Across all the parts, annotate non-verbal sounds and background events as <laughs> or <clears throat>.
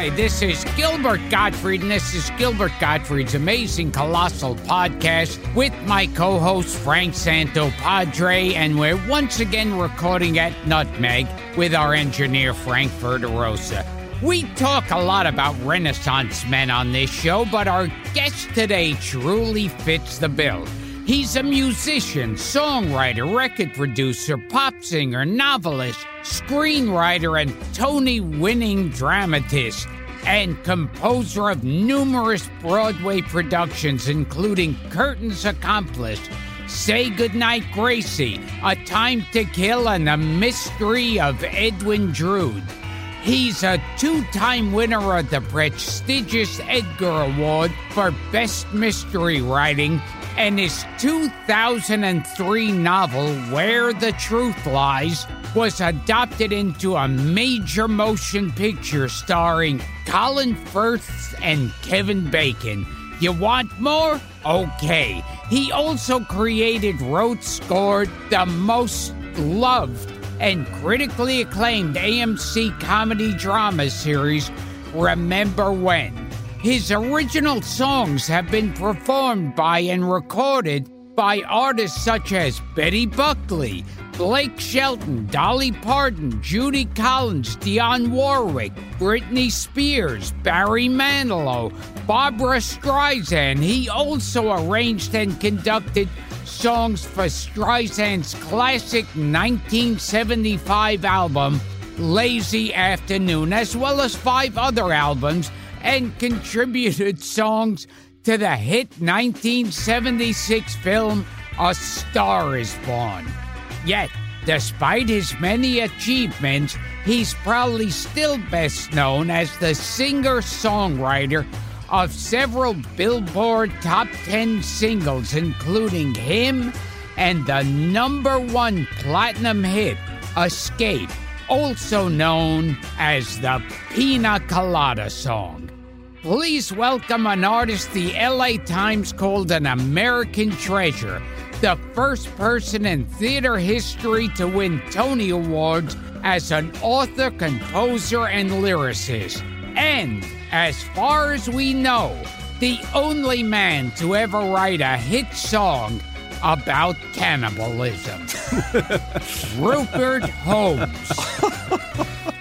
Hi, this is Gilbert Gottfried, and this is Gilbert Gottfried's Amazing Colossal Podcast with my co host Frank Santopadre, and we're once again recording at Nutmeg with our engineer Frank Verderosa. We talk a lot about Renaissance men on this show, but our guest today truly fits the bill. He's a musician, songwriter, record producer, pop singer, novelist, screenwriter, and Tony winning dramatist, and composer of numerous Broadway productions, including Curtains Accomplice, Say Goodnight Gracie, A Time to Kill, and The Mystery of Edwin Drood. He's a two time winner of the prestigious Edgar Award for Best Mystery Writing, and his 2003 novel, Where the Truth Lies, was adopted into a major motion picture starring Colin Firth and Kevin Bacon. You want more? Okay. He also created, wrote, scored the most loved and critically acclaimed AMC comedy drama series, Remember WENN. His original songs have been performed by and recorded by artists such as Betty Buckley, Blake Shelton, Dolly Parton, Judy Collins, Dionne Warwick, Britney Spears, Barry Manilow, Barbra Streisand. He also arranged and conducted songs for Streisand's classic 1975 album, Lazy Afternoon, as well as five other albums, and contributed songs to the hit 1976 film A Star is Born. Yet, despite his many achievements, he's probably still best known as the singer songwriter of several Billboard Top 10 singles, including him and the number one platinum hit, Escape, also known as the Pina Colada song. Please welcome an artist the LA Times called an American treasure, the first person in theater history to win Tony Awards as an author, composer, and lyricist. And, as far as we know, the only man to ever write a hit song about cannibalism. <laughs> Rupert Holmes.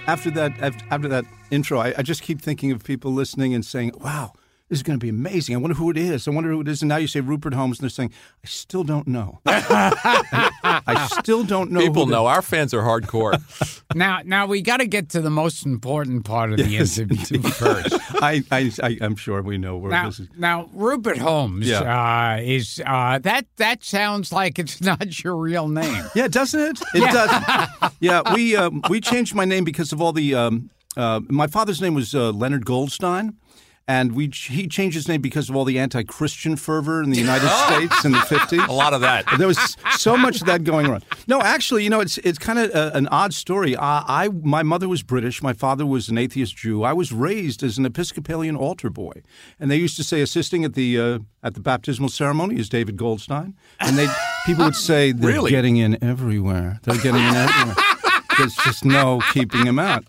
After that after that intro, I, I, just keep thinking of people listening and saying, "Wow, this is going to be amazing. I wonder who it is. I wonder who it is." And now you say Rupert Holmes, and they're saying, "I still don't know. <laughs> I still don't know." People know our fans are hardcore. <laughs> now, now we got to get to the most important part of the yes, interview <laughs> first. I, I, am sure we know where now, this is. Now, Rupert Holmes yeah. uh, is uh, that. That sounds like it's not your real name. Yeah, doesn't it? It yeah. does. Yeah, we um, we changed my name because of all the. Um, uh, my father's name was uh, Leonard Goldstein and we he changed his name because of all the anti-Christian fervor in the United <laughs> States in the 50s. A lot of that. There was so much of that going on. No, actually, you know, it's it's kind of a, an odd story. I, I, my mother was British, my father was an atheist Jew. I was raised as an Episcopalian altar boy, and they used to say assisting at the uh, at the baptismal ceremony is David Goldstein, and they people would say <laughs> they're really? getting in everywhere. They're getting in everywhere. <laughs> There's just no keeping him out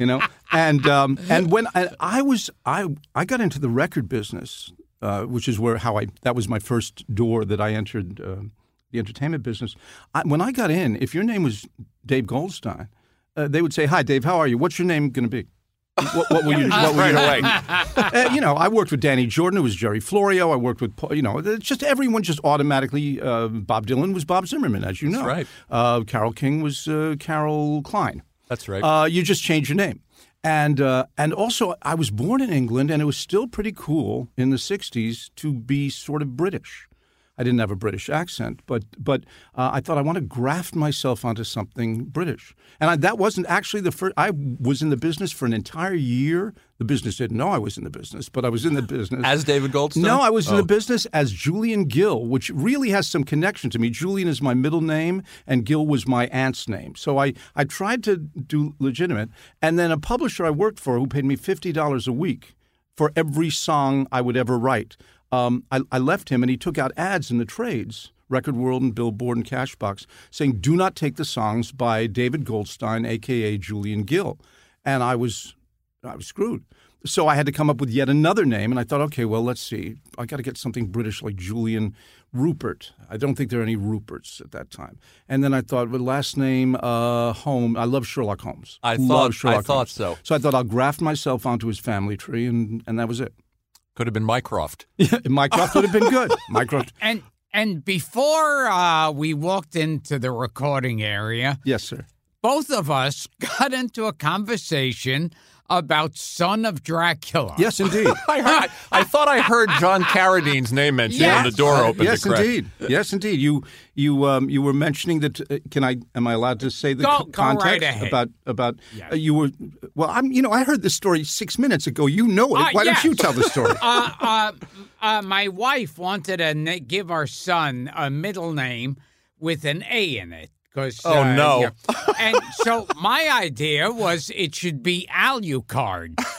you know. And um, and when I, I, was I I got into the record business, uh, which is where how I that was my first door that I entered uh, the entertainment business. I, when I got in, if your name was Dave Goldstein, uh, they would say, "Hi, Dave. How are you? What's your name going to be?" What, what, were you? <laughs> What were you away? uh, you know, I worked with Danny Jordan. It was Jerry Florio. I worked with, you know, just everyone just automatically. Uh, Bob Dylan was Bob Zimmerman, as you know. That's right. Uh, Carole King was uh, Carol Klein. That's right. Uh, you just change your name. And uh, and also, I was born in England, and it was still pretty cool in the '60s to be sort of British. I didn't have a British accent, but but uh, I thought I want to graft myself onto something British, and I, that wasn't actually the first. I was in the business for an entire year. The business didn't know I was in the business, but I was in the business As David Goldstone? No, I was in Oh. the business as Julian Gill, which really has some connection to me. Julian is my middle name, and Gill was my aunt's name. So I I tried to do legitimate, and then a publisher I worked for who paid me fifty dollars a week for every song I would ever write. Um, I, I left him, and he took out ads in the trades, Record World and Billboard and Cashbox, saying, "Do not take the songs by David Goldstein, aka Julian Gill." And I was, I was screwed. So I had to come up with yet another name, and I thought, okay, well, let's see. I got to get something British like Julian Rupert. I don't think there are any Ruperts at that time. And then I thought, well, last name uh, Holmes. I love Sherlock Holmes. I Love thought- Sherlock I thought Holmes. so. So I thought I'll graft myself onto his family tree, and, and that was it. Could have been Mycroft. <laughs> Yeah, Mycroft would have been good. <laughs> Mycroft, And and before uh, we walked into the recording area, yes, sir. both of us <laughs> got into a conversation about Son of Dracula. Yes, indeed. <laughs> I, heard, I, <laughs> I thought I heard John Carradine's name mentioned Yes. when the door opened. yes, indeed. Yes, indeed. You you um, you were mentioning that. Uh, can I? Am I allowed to say the Go- co- go right context ahead. about about? Yes. Uh, you were. Well, I'm. You know, I heard this story six minutes ago. You know it. Uh, Why yes. don't you tell the story? <laughs> uh, uh, uh, my wife wanted to give our son a middle name with an A in it. Cause, Oh, uh, no. yeah. <laughs> and so my idea was it should be Alucard. <laughs>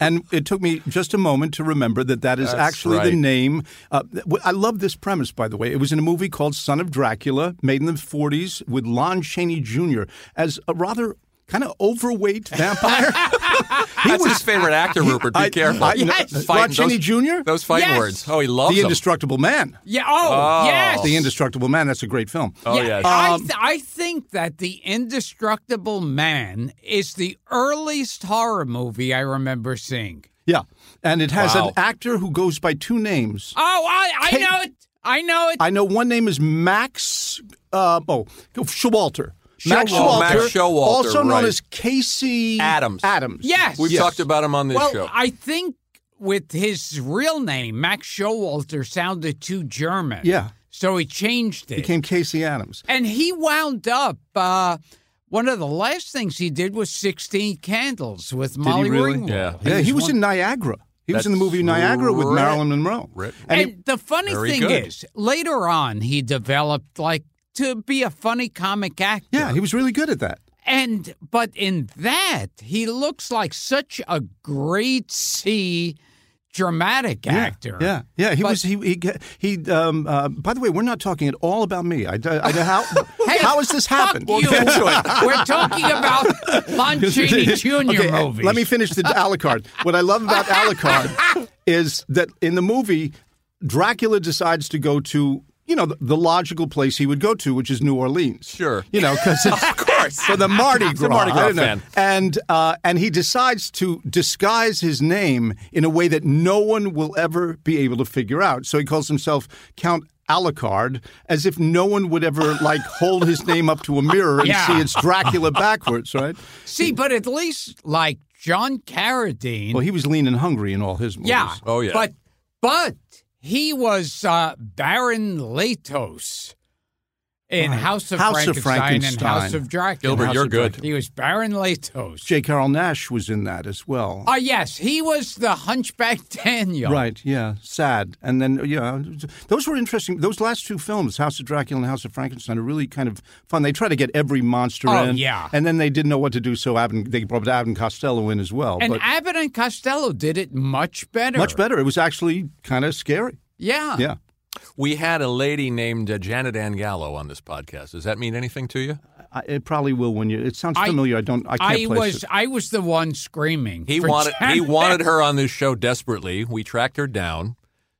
And it took me just a moment to remember that that is That's actually the name. Uh, I love this premise, by the way. It was in a movie called Son of Dracula, made in the 40s, with Lon Chaney Jr. as a rather kind of overweight vampire. <laughs> <laughs> he That's his favorite actor, Rupert. Be I- careful. I- Yes. Lon Fighting Chaney those, Jr. Those fighting Yes. words. Oh, he loves The them. Indestructible Man. Yeah. Oh, Oh. yes. The Indestructible Man. That's a great film. Oh, yeah, yes. I, Um, th- I think that The Indestructible Man is the earliest horror movie I remember seeing. Yeah, and it has Wow. an actor who goes by two names. Oh, I, I Kate- know it. I know it. I know one name is Max. Uh, oh, Showalter. Max Showalter. Showalter, Max Showalter, also known right. as Casey Adams. Adams. Yes. We've Yes. talked about him on this well, show. I think with his real name, Max Showalter sounded too German. Yeah, So he changed it. became Casey Adams. and he wound up. Uh, one of the last things he did was 16 Candles with Molly really? Ringwald. Yeah. Yeah, he was one- in Niagara. He was in the movie Niagara with. Marilyn Monroe. Right. And, And, he- the funny thing good. is, later on, he developed like to be a funny comic actor. yeah, he was really good at that. And but in that, he looks like such a great C dramatic actor. Yeah, yeah. He But- was. He he. he um, uh, by the way, we're not talking at all about me. I, I, I- how <laughs> Hey, how has this happened? You. <laughs> We're talking about Lon Chaney Jr. Okay, movies. Let me finish the Alucard. what I love about Alucard <laughs> is that in the movie, Dracula decides to go to you know the, the logical place he would go to, which is New Orleans. Sure. You know, because <laughs> of course. for the Mardi Gras. a Mardi Gras I don't know. fan. And uh, and he decides to disguise his name in a way that no one will ever be able to figure out. So he calls himself Count. Alucard, as if no one would ever <laughs> like hold his name up to a mirror and Yeah. see it's Dracula backwards, right? See, but at least like John Carradine. Well, he was lean and hungry in all his movies. yeah. Oh, yeah. But but he was uh, Baron Latos in House of House of Frankenstein, and House of Dracula. Gilbert, House you're good. Dracula. He was Baron Latos. J. Carrol Naish was in that as well. Ah, yes, he was the Hunchback <laughs> Daniel. Right, yeah, sad. And then, yeah, those were interesting. Those last two films, House of Dracula and House of Frankenstein, are really kind of fun. They try to get every monster Oh, in. yeah. And then they didn't know what to do, so Abbott, they brought Abbott and Costello in as well. And but Abbott and Costello did it much better. much better. It was actually kind of scary. Yeah. Yeah. We had a lady named uh, Janet Ann Gallow on this podcast. Does that mean anything to you? I, it probably will when you. It sounds familiar. I don't. I can't I place was it. I was the one screaming. He for wanted he wanted her on this show desperately. We tracked her down.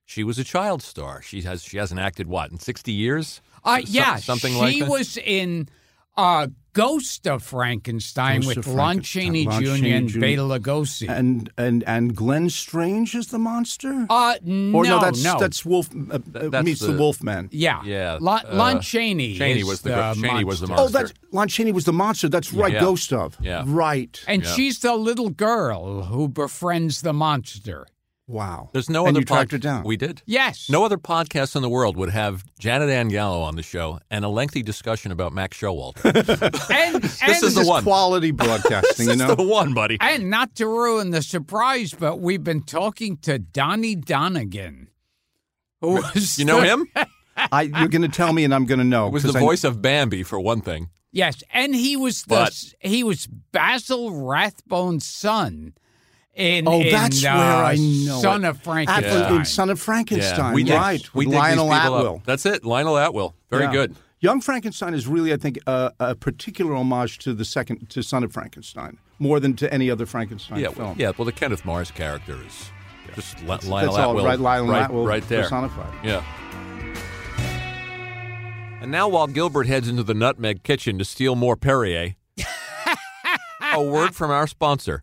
She was a child star. She has she hasn't acted what in sixty years? Uh, So- yeah, something she like that. She was in uh, Ghost of Frankenstein Ghost with of Lon Frankenstein, Chaney Lon Jr. Chaney and Jr. Bela Lugosi. And and and Glenn Strange is the monster. uh, no, or no, that's no. that's Wolf uh, uh, that's meets the, the- Wolfman. yeah, Yeah, Lon, uh, Lon Chaney. Chaney is was the go- Chaney was the monster. Oh, monster. that's Lon Chaney was the monster. That's right, Yeah. Ghost of. Yeah. Right. And Yeah. she's the little girl who befriends the monster. Wow. There's no and other you tracked pod- her down. We did. Yes. No other podcast in the world would have Janet Ann Gallow on the show and a lengthy discussion about Max Showalter. <laughs> And, This and, is the one. quality <laughs> broadcasting, you This know. is the one, buddy. and not to ruin the surprise, but we've been talking to Donnie Dunagan. Who was You know the- him? <laughs> I, you're going to tell me, and I'm going to know. It was the I- voice of Bambi, for one thing. Yes, and he was the But- he was Basil Rathbone's son. In, Oh, in, that's uh, where I know Son it. of Frankenstein. Atwood in Son of Frankenstein, we did, right? We with dig Lionel these up. Atwill. That's it, Lionel Atwill. Very Yeah. good. Young Frankenstein is really, I think, uh, a particular homage to the second to Son of Frankenstein, more than to any other Frankenstein Yeah, film. yeah. Well, the Kenneth Mars character is just Li- Lionel That's all Atwill, right, Lionel right, Atwill right there. personified. Yeah. And now, while Gilbert heads into the Nutmeg Kitchen to steal more Perrier, <laughs> a word from our sponsor.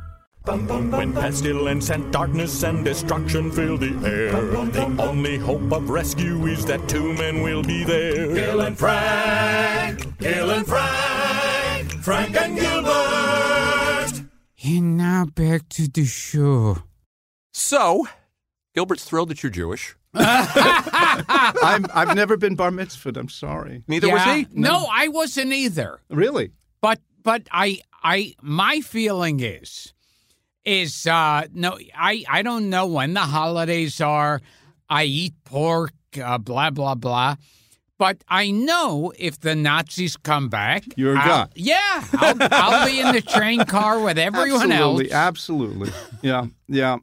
When pestilence and darkness and destruction fill the air, the only hope of rescue is that two men will be there. Gil and Frank, Gil and Frank, Frank and Gilbert. And now back to the show. So, Gilbert's thrilled that you're Jewish. <laughs> I'm, I've never been bar mitzvahed. I'm sorry. Neither Yeah. was he. No, I wasn't either. Really? But but I I my feeling is is uh no I I don't know when the holidays are. I eat pork, uh, blah blah blah. But I know if the Nazis come back, You're a I'll- guy. Yeah, I'll, I'll be in the train car with everyone absolutely, else. absolutely. Absolutely. Yeah, yeah.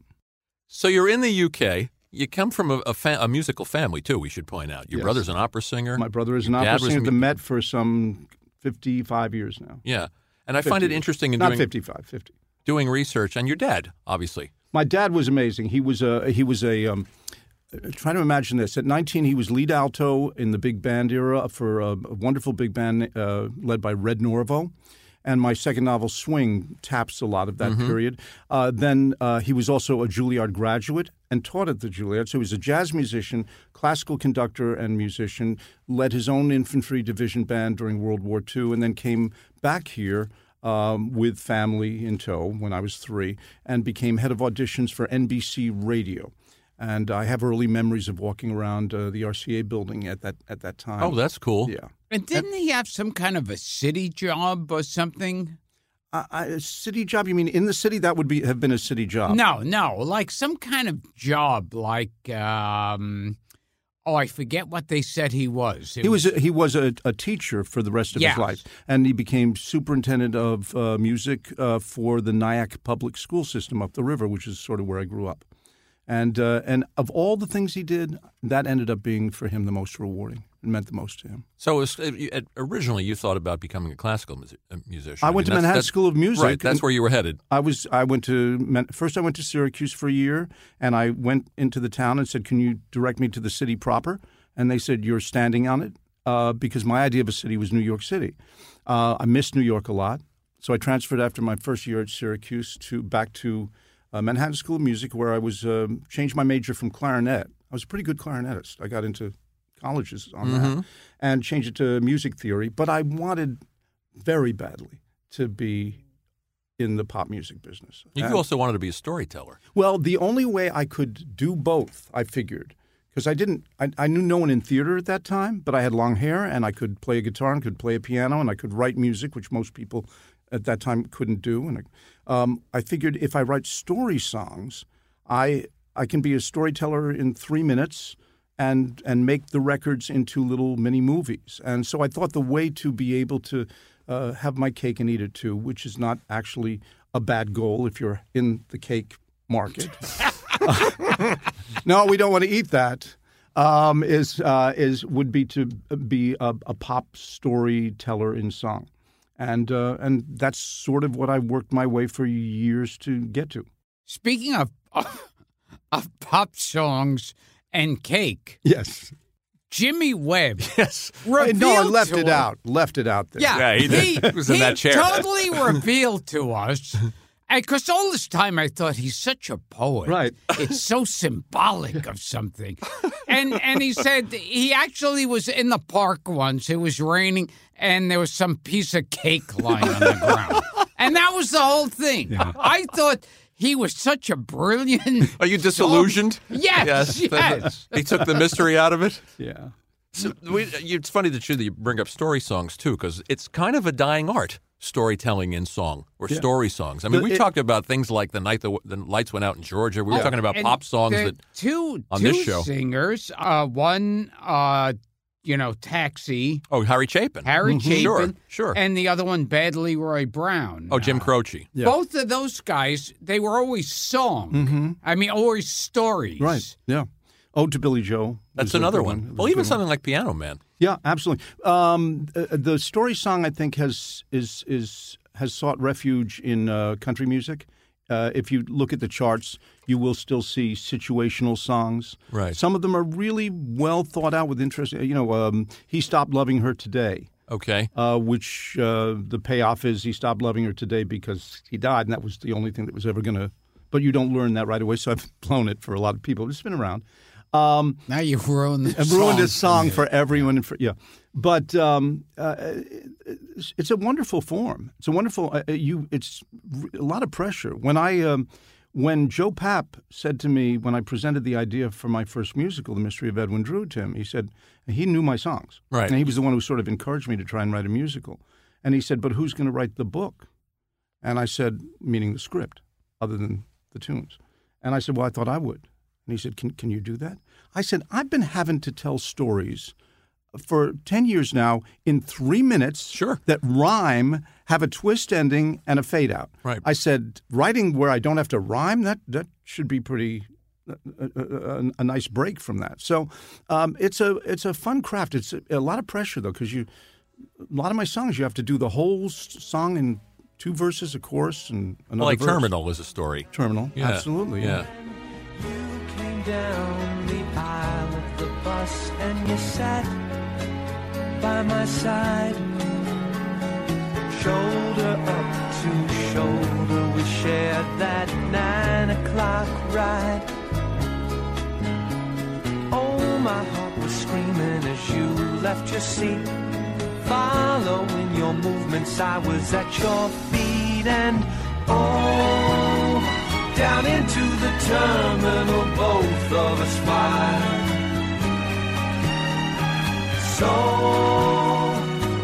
So you're in the UK. You come from a, a, fa- a musical family too. We should point out your Yes. brother's an opera singer. My brother is an Your opera singer at the Met for some 55 years now. Yeah, and I find it interesting in Not doing 55, 50. Doing research. And your dad, obviously. My dad was amazing. He was a he was a um, trying to imagine this. At 19, he was lead alto in the big band era for a, a wonderful big band uh, led by Red Norvo. And my second novel, Swing, taps a lot of that period. Uh, then uh, he was also a Juilliard graduate and taught at the Juilliard. So he was a jazz musician, classical conductor, and musician. Led his own infantry division band during World War II, and then came back here um, with family in tow when I was three, and became head of auditions for NBC Radio. And I have early memories of walking around uh, the RCA building at that at that time. Oh, that's cool. yeah. And didn't he have some kind of a city job or something? Uh, I- a city job? You mean in the city? That would be have been a city job. No, no, like some kind of job, like um, oh, I forget what they said he was. It He was a, he was a, a teacher for the rest of Yes. his life, and he became superintendent of uh, music uh, for the Nyack Public School System up the river, which is sort of where I grew up. And uh, and of all the things he did, that ended up being for him the most rewarding. It meant the most to him. So it was, uh, originally, you thought about becoming a classical musi- uh, musician. I went to Manhattan School of Music. Right, that's where you were headed. I was I went to first I went to Syracuse for a year and I went into the town and said, "Can you direct me to the city proper?" And they said, "You're standing on it," uh, because my idea of a city was New York City. Uh, I missed New York a lot, so I transferred after my first year at Syracuse to back to uh, Manhattan School of Music, where I was um, changed my major from clarinet. I was a pretty good clarinetist. I got into colleges on that and changed it to music theory. But I wanted very badly to be in the pop music business. You And- also wanted to be a storyteller. well, the only way I could do both, I figured, because I didn't, I, I knew no one in theater at that time, but I had long hair and I could play a guitar and could play a piano and I could write music, which most people at that time couldn't do. And I, um, I figured if I write story songs, I I can be a storyteller in three minutes. And and make the records into little mini movies. And so I thought the way to be able to uh, have my cake and eat it too, which is not actually a bad goal if you're in the cake market. <laughs> no, we don't want to eat that. Um, is uh, is would be to be a, a pop storyteller in song, and uh, and that's sort of what I worked my way for years to get to. Speaking of <laughs> of pop songs and cake, Yes, Jimmy Webb. <laughs> Yes. revealed no, I left to it us- out. Left it out there. Yeah, Yeah, he. He <laughs> was in that chair. totally <laughs> revealed to us. Because all this time I thought he's such a poet. Right. It's so symbolic of something. And and he said he actually was in the park once. It was raining and there was some piece of cake lying on the ground. And that was the whole thing. I thought he was such a brilliant <laughs> Are you disillusioned? Yes, yes. he took the mystery out of it. <laughs> yeah. So we, it's funny that you, that you bring up story songs too, because it's kind of a dying art, storytelling in song or story songs. I mean, we it- talked about things like the night the, the lights went out in Georgia. We were talking about And pop songs the that two on two this show. singers, uh, one uh, you know, taxi, oh Harry Chapin, Harry Chapin, Sure, sure. and the other one, Badly Roy Brown. oh Jim Uh, Croce. Yeah. Both of those guys, they were always song. I mean, always stories. Right. Yeah. Ode to Billie Joe. That's another good one. Well, even good one. something like Piano Man. Yeah, absolutely. Um, uh, the story song, I think, has is is has sought refuge in uh, country music. Uh, if you look at the charts, you will still see situational songs. Right. Some of them are really well thought out with interest. You know, um, he stopped loving her today. Okay. uh, which uh, the payoff is he stopped loving her today because he died, and that was the only thing that was ever going to. But you don't learn that right away, so I've <laughs> blown it for a lot of people. It's been around. Um, Now you've ruined the I've ruined this song for everyone. And for, yeah, but um, uh, it's, it's a wonderful form. It's a wonderful. Uh, you. It's a lot of pressure. When I, um, when Joe Papp said to me when I presented the idea for my first musical, The Mystery of Edwin Drood, to him, he said he knew my songs. Right. And he was the one who sort of encouraged me to try and write a musical. And he said, "But who's going to write the book?" And I said, meaning the script, other than the tunes. And I said, Well, I thought I would. And he said, Can, can you do that? I said, I've been having to tell stories for 10 years now in three minutes Sure. that rhyme, have a twist ending, and a fade out. Right. I said, Writing where I don't have to rhyme, that, that should be pretty. A, a, a, a nice break from that. So um, it's a it's a fun craft. It's a, a lot of pressure though because you a lot of my songs you have to do the whole song in two verses, a chorus, and another like verse. Terminal was a story. Terminal, Yeah. absolutely. Yeah. came down the aisle of the bus and you sat by my side. Shoulder up to shoulder, we shared that nine o'clock ride. Oh, my heart was screaming as you left your seat. Following your movements, I was at your feet and oh, down into the terminal, both of us filed. So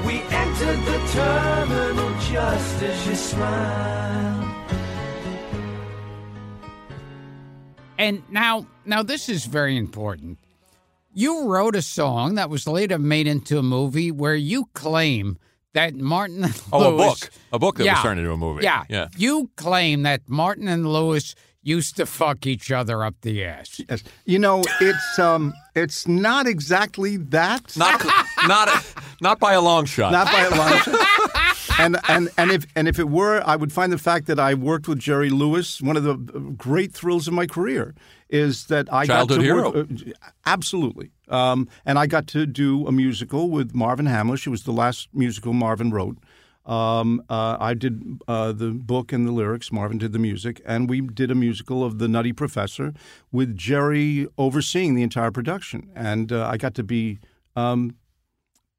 we entered the terminal just as you smiled. And now, now this is very important. You wrote a song that was later made into a movie where you claim that Martin and Oh, a book. A book that Yeah. was turned into a movie. Yeah, Yeah. You claim that Martin and Lewis used to fuck each other up the ass. Yes. You know, it's um, it's not exactly that. Not not not by a long shot. Not by a long shot. And and and if and if it were, I would find the fact that I worked with Jerry Lewis one of the great thrills of my career is that I Childhood got to hero. work, uh, absolutely. Um, and I got to do a musical with Marvin Hamlisch. It was the last musical Marvin wrote. Um, uh, I did uh, the book and the lyrics. Marvin did the music, and we did a musical of the Nutty Professor with Jerry overseeing the entire production. And uh, I got to be um,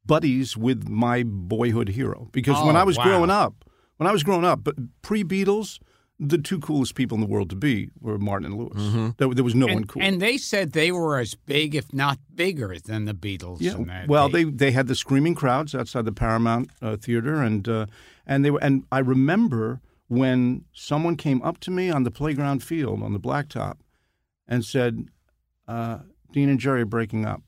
buddies with my boyhood hero because when Oh, I was wow. growing up, when I was growing up, but pre Beatles, the two coolest people in the world to be were Martin and Lewis. There, there was no one And, cool. and they said they were as big, if not bigger, than the Beatles. yeah, in that well, day. they they had the screaming crowds outside the Paramount uh, Theater, and uh, and they were, and I remember when someone came up to me on the playground field on the blacktop and said, uh, Dean and Jerry are breaking up.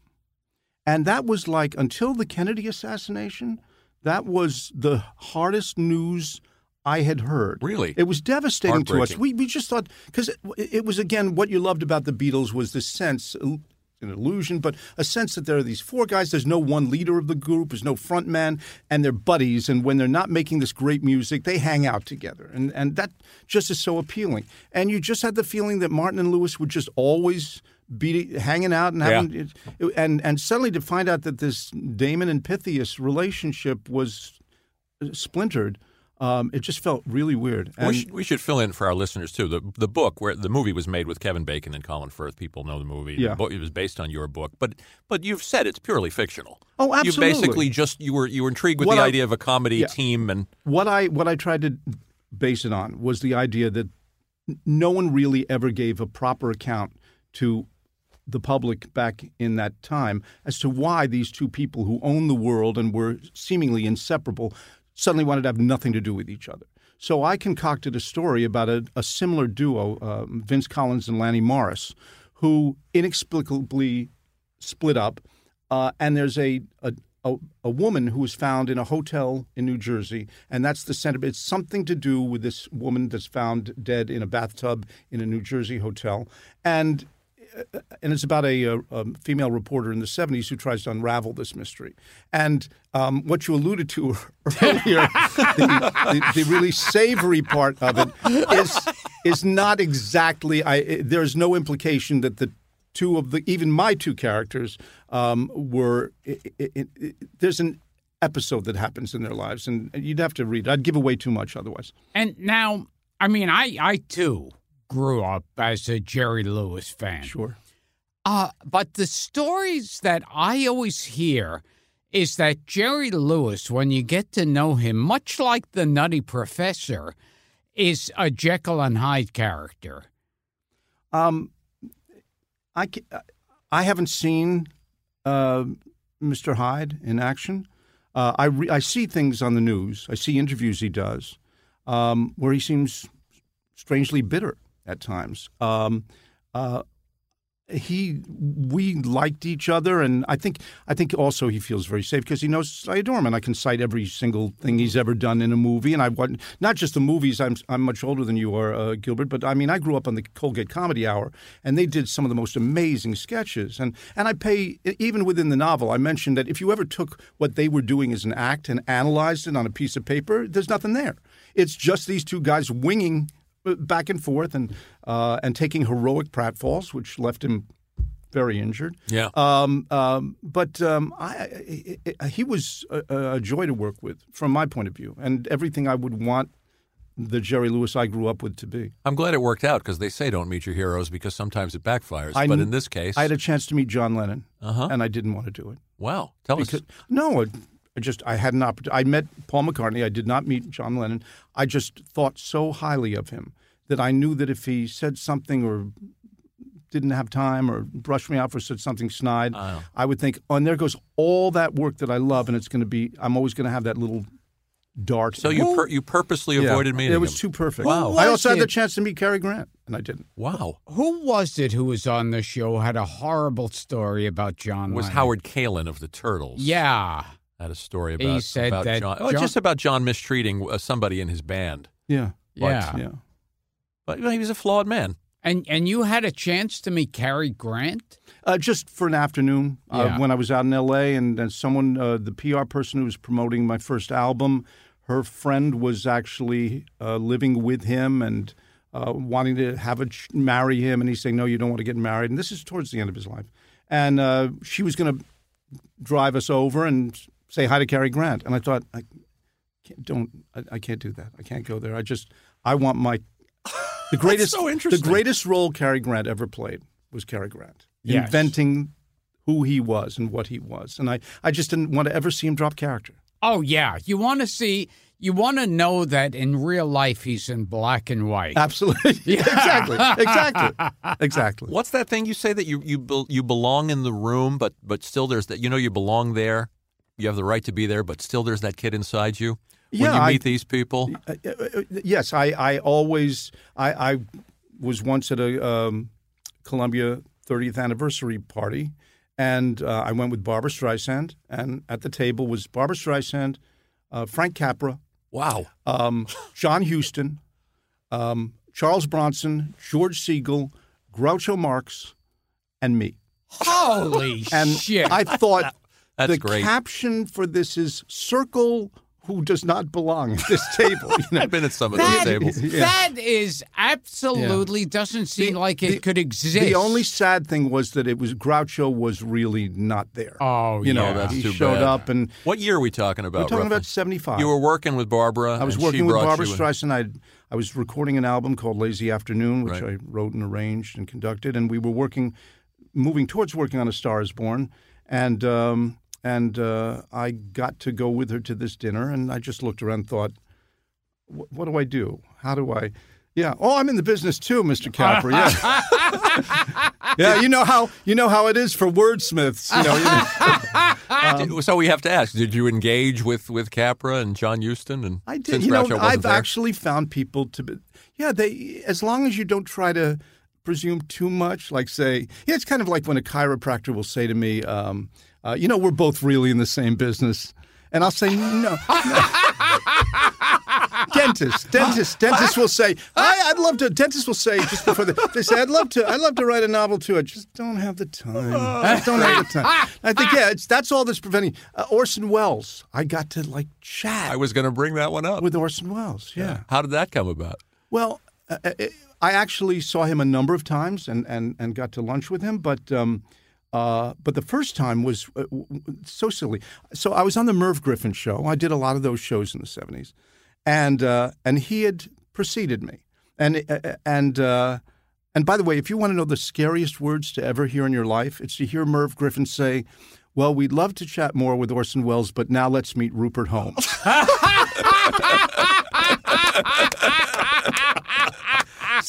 And that was like until the Kennedy assassination, that was the hardest news I had heard. Really? It was devastating to us. We, we just thought, because it, it was, again, what you loved about the Beatles was the sense, an illusion, but a sense that there are these four guys. There's no one leader of the group, there's no front man, and they're buddies. And when they're not making this great music, they hang out together. And, and that just is so appealing. And you just had the feeling that Martin and Lewis would just always be hanging out and having, Yeah. and, and suddenly to find out that this Damon and Pythias relationship was uh, splintered. Um, it just felt really weird. And we, should, we should fill in for our listeners too. The the book where the movie was made with Kevin Bacon and Colin Firth. People know the movie. Yeah. The book- it was based on your book, but but you've said it's purely fictional. Oh, absolutely. You basically just you were you were intrigued with What the I- idea of a comedy Yeah. team and what I what I tried to base it on was the idea that no one really ever gave a proper account to the public back in that time as to why these two people who owned the world and were seemingly inseparable suddenly wanted to have nothing to do with each other. So I concocted a story about a, a similar duo, um, Vince Collins and Lanny Morris, who inexplicably split up, uh, and there's a, a a a woman who was found in a hotel in New Jersey, and that's the center. It's something to do with this woman that's found dead in a bathtub in a New Jersey hotel, and uh, and it's about a, a, a female reporter in the 70s who tries to unravel this mystery. And um, what you alluded to <laughs> earlier, the, the, the really savory part of it is is not exactly. I there's no implication that the two of the even my two characters um, were. It, it, it, there's an episode that happens in their lives, and you'd have to read. I'd give away too much otherwise. And now, I mean, I, I too grew up as a Jerry Lewis fan. Sure. Uh, but the stories that I always hear is that Jerry Lewis, when you get to know him, much like the Nutty Professor, is a Jekyll and Hyde character. Um, I, I haven't seen uh, Mr. Hyde in action. Uh, I, re- I see things on the news. I see interviews he does um, where he seems strangely bitter at times. Um, uh, he we liked each other, and I think I think also he feels very safe because he knows I adore him, and I can cite every single thing he's ever done in a movie. And I want not just the movies. I'm I'm much older than you are, uh, Gilbert, but I mean I grew up on the Colgate Comedy Hour, and they did some of the most amazing sketches. And and I pay even within the novel. I mentioned that if you ever took what they were doing as an act and analyzed it on a piece of paper, there's nothing there. It's just these two guys winging back and forth and uh, and taking heroic pratfalls, which left him very injured. Yeah. Um, um, but um, I, I, I, he was a, a joy to work with, from my point of view, and everything I would want the Jerry Lewis I grew up with to be. I'm glad it worked out because they say don't meet your heroes because sometimes it backfires. I but in this case, I had a chance to meet John Lennon, Uh-huh. and I didn't want to do it. wow. Tell Because, us. no, I I just I had an opportunity. I met Paul McCartney. I did not meet John Lennon. I just thought so highly of him that I knew that if he said something or didn't have time or brushed me off or said something snide, Oh. I would think, oh, and there goes all that work that I love, and it's going to be. I'm always going to have that little dart. So you pur- you purposely Yeah. avoided meeting It was him. too perfect. Wow. I was also had the chance to meet Cary Grant, and I didn't. Wow. Who was it who was on the show had a horrible story about John It was Lennon? Howard Kaylan of the Turtles. Yeah. Had a story He about, said about that John, oh, John- just about John mistreating uh, somebody in his band. Yeah, Yeah. yeah. But you know, he was a flawed man. And and you had a chance to meet Cary Grant? Uh, just for an afternoon uh, Yeah. when I was out in L.A. and, and someone, uh, the PR person who was promoting my first album, her friend was actually uh, living with him and uh, wanting to have a ch- marry him, and he's saying, "No, you don't want to get married." And this is towards the end of his life, and uh, she was going to drive us over and say hi to Cary Grant, and I thought, I can't, don't, I, I can't do that. I can't go there. I just, I want my the <laughs> greatest, so the greatest role Cary Grant ever played was Cary Grant Yes. inventing who he was and what he was. And I, I just didn't want to ever see him drop character. Oh yeah. You want to see you want to know that in real life he's in black and white. Absolutely. <laughs> exactly. Exactly. Exactly. What's that thing you say that you you bel- you belong in the room, but but still there's that you know you belong there. You have the right to be there, but still there's that kid inside you. When Yeah, you I- meet these people, Uh, uh, uh, yes, I, I always, I, I was once at a um, Columbia 30th anniversary party, and uh, I went with Barbra Streisand, and at the table was Barbra Streisand, uh, Frank Capra, Wow. um, John Huston, um, Charles Bronson, George Segal, Groucho Marx, and me. Holy And shit! I thought That's the great. caption for this is "Circle who does not belong at this table." You know? <laughs> I've been at some of that, those tables. Yeah. that is absolutely doesn't seem The- like it the- could exist. The only sad thing was that it was Groucho was really not there. Oh, you know, yeah. That's he too showed bad. up, and What year are we talking about? we're talking roughly? about seventy-five. You were working with Barbra. I was and she working with Barbra you. Streisand. I I was recording an album called Lazy Afternoon, which Right. I wrote and arranged and conducted, and we were working, moving towards working on A Star Is Born, and um, and uh, I got to go with her to this dinner, and I just looked around, and thought, what do I do? How do I? Yeah. Oh, I'm in the business too, Mr. Capra. Yeah. <laughs> yeah. You know how you know how it is for wordsmiths. You know. you know. Did- so we have to ask: Did you engage with with Capra and John Huston? And I did. you know, I've there? actually found people to be, yeah, they, as long as you don't try to presume too much, like say, yeah, it's kind of like when a chiropractor will say to me, um, uh, you know, we're both really in the same business. And I'll say, no. no. <laughs> dentist, dentist, dentist will say, I, I'd love to, dentist will say, just before they, they say, I'd love to, I'd love to write a novel too. I just don't have the time. I just don't have the time. I think, yeah, it's, that's all that's preventing. Uh, Orson Welles, I got to like chat I was going to bring that one up. with Orson Welles. Yeah. How did that come about? Well, uh, uh, I actually saw him a number of times and, and, and got to lunch with him, but um, uh, but the first time was uh, so silly. So I was on the Merv Griffin show. I did a lot of those shows in the seventies, and uh, and he had preceded me, and uh, and. Uh, and by the way, if you want to know the scariest words to ever hear in your life, it's to hear Merv Griffin say, "Well, we'd love to chat more with Orson Welles, but now let's meet Rupert Holmes." <laughs> <laughs>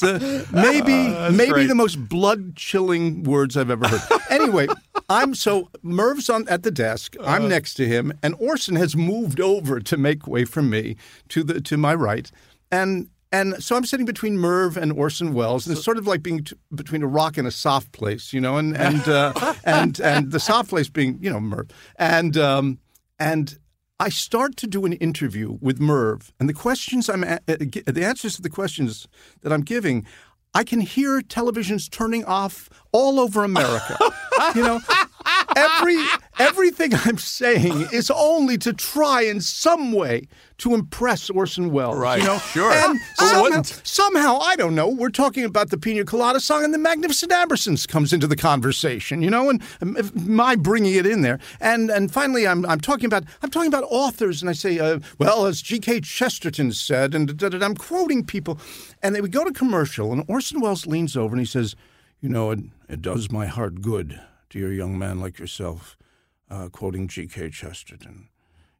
Maybe maybe great. the most blood chilling words I've ever heard. <laughs> Anyway, I'm so Merv's on at the desk. I'm next to him, and Orson has moved over to make way for me to the to my right, and. And so I'm sitting between Merv and Orson Welles, and it's sort of like being t- between a rock and a soft place, you know, and and uh, <laughs> and and the soft place being, you know, Merv, and um, and I start to do an interview with Merv, and the questions I'm a- uh, the answers to the questions that I'm giving, I can hear televisions turning off all over America. <laughs> you know, every everything I'm saying is only to try in some way to impress Orson Welles. Right, You know, sure. And somehow, somehow, I don't know. We're talking about the Pina Colada song, and the Magnificent Ambersons comes into the conversation. You know, and um, my bringing it in there, and and finally, I'm I'm talking about I'm talking about authors, and I say, uh, well, as G.K. Chesterton said, and da, da, da, I'm quoting people, and they would go to commercial, and Orson Welles leans over and he says, you know, it, it does my heart good a young man like yourself uh, quoting G.K. Chesterton.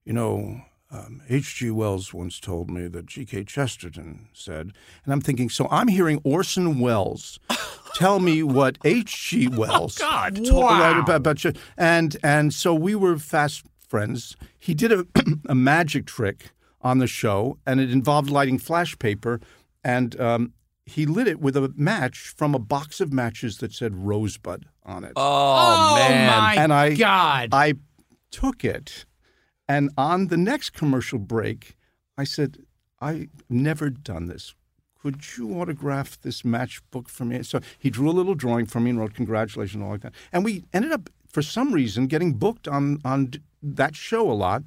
You know, um, H.G. Wells once told me that G.K. Chesterton said, and I'm thinking, so I'm hearing Orson Welles <laughs> tell me what H.G. Wells God. told Wow. right about, about Ch- and and so we were fast friends. He did a, <clears throat> a magic trick on the show, and it involved lighting flash paper, and um, he lit it with a match from a box of matches that said Rosebud on it Oh, Oh, man. my and I God. I took it, and on the next commercial break, I said, "I've never done this. Could you autograph this matchbook for me?" So he drew a little drawing for me and wrote congratulations and all like that. And we ended up, for some reason, getting booked on on that show a lot.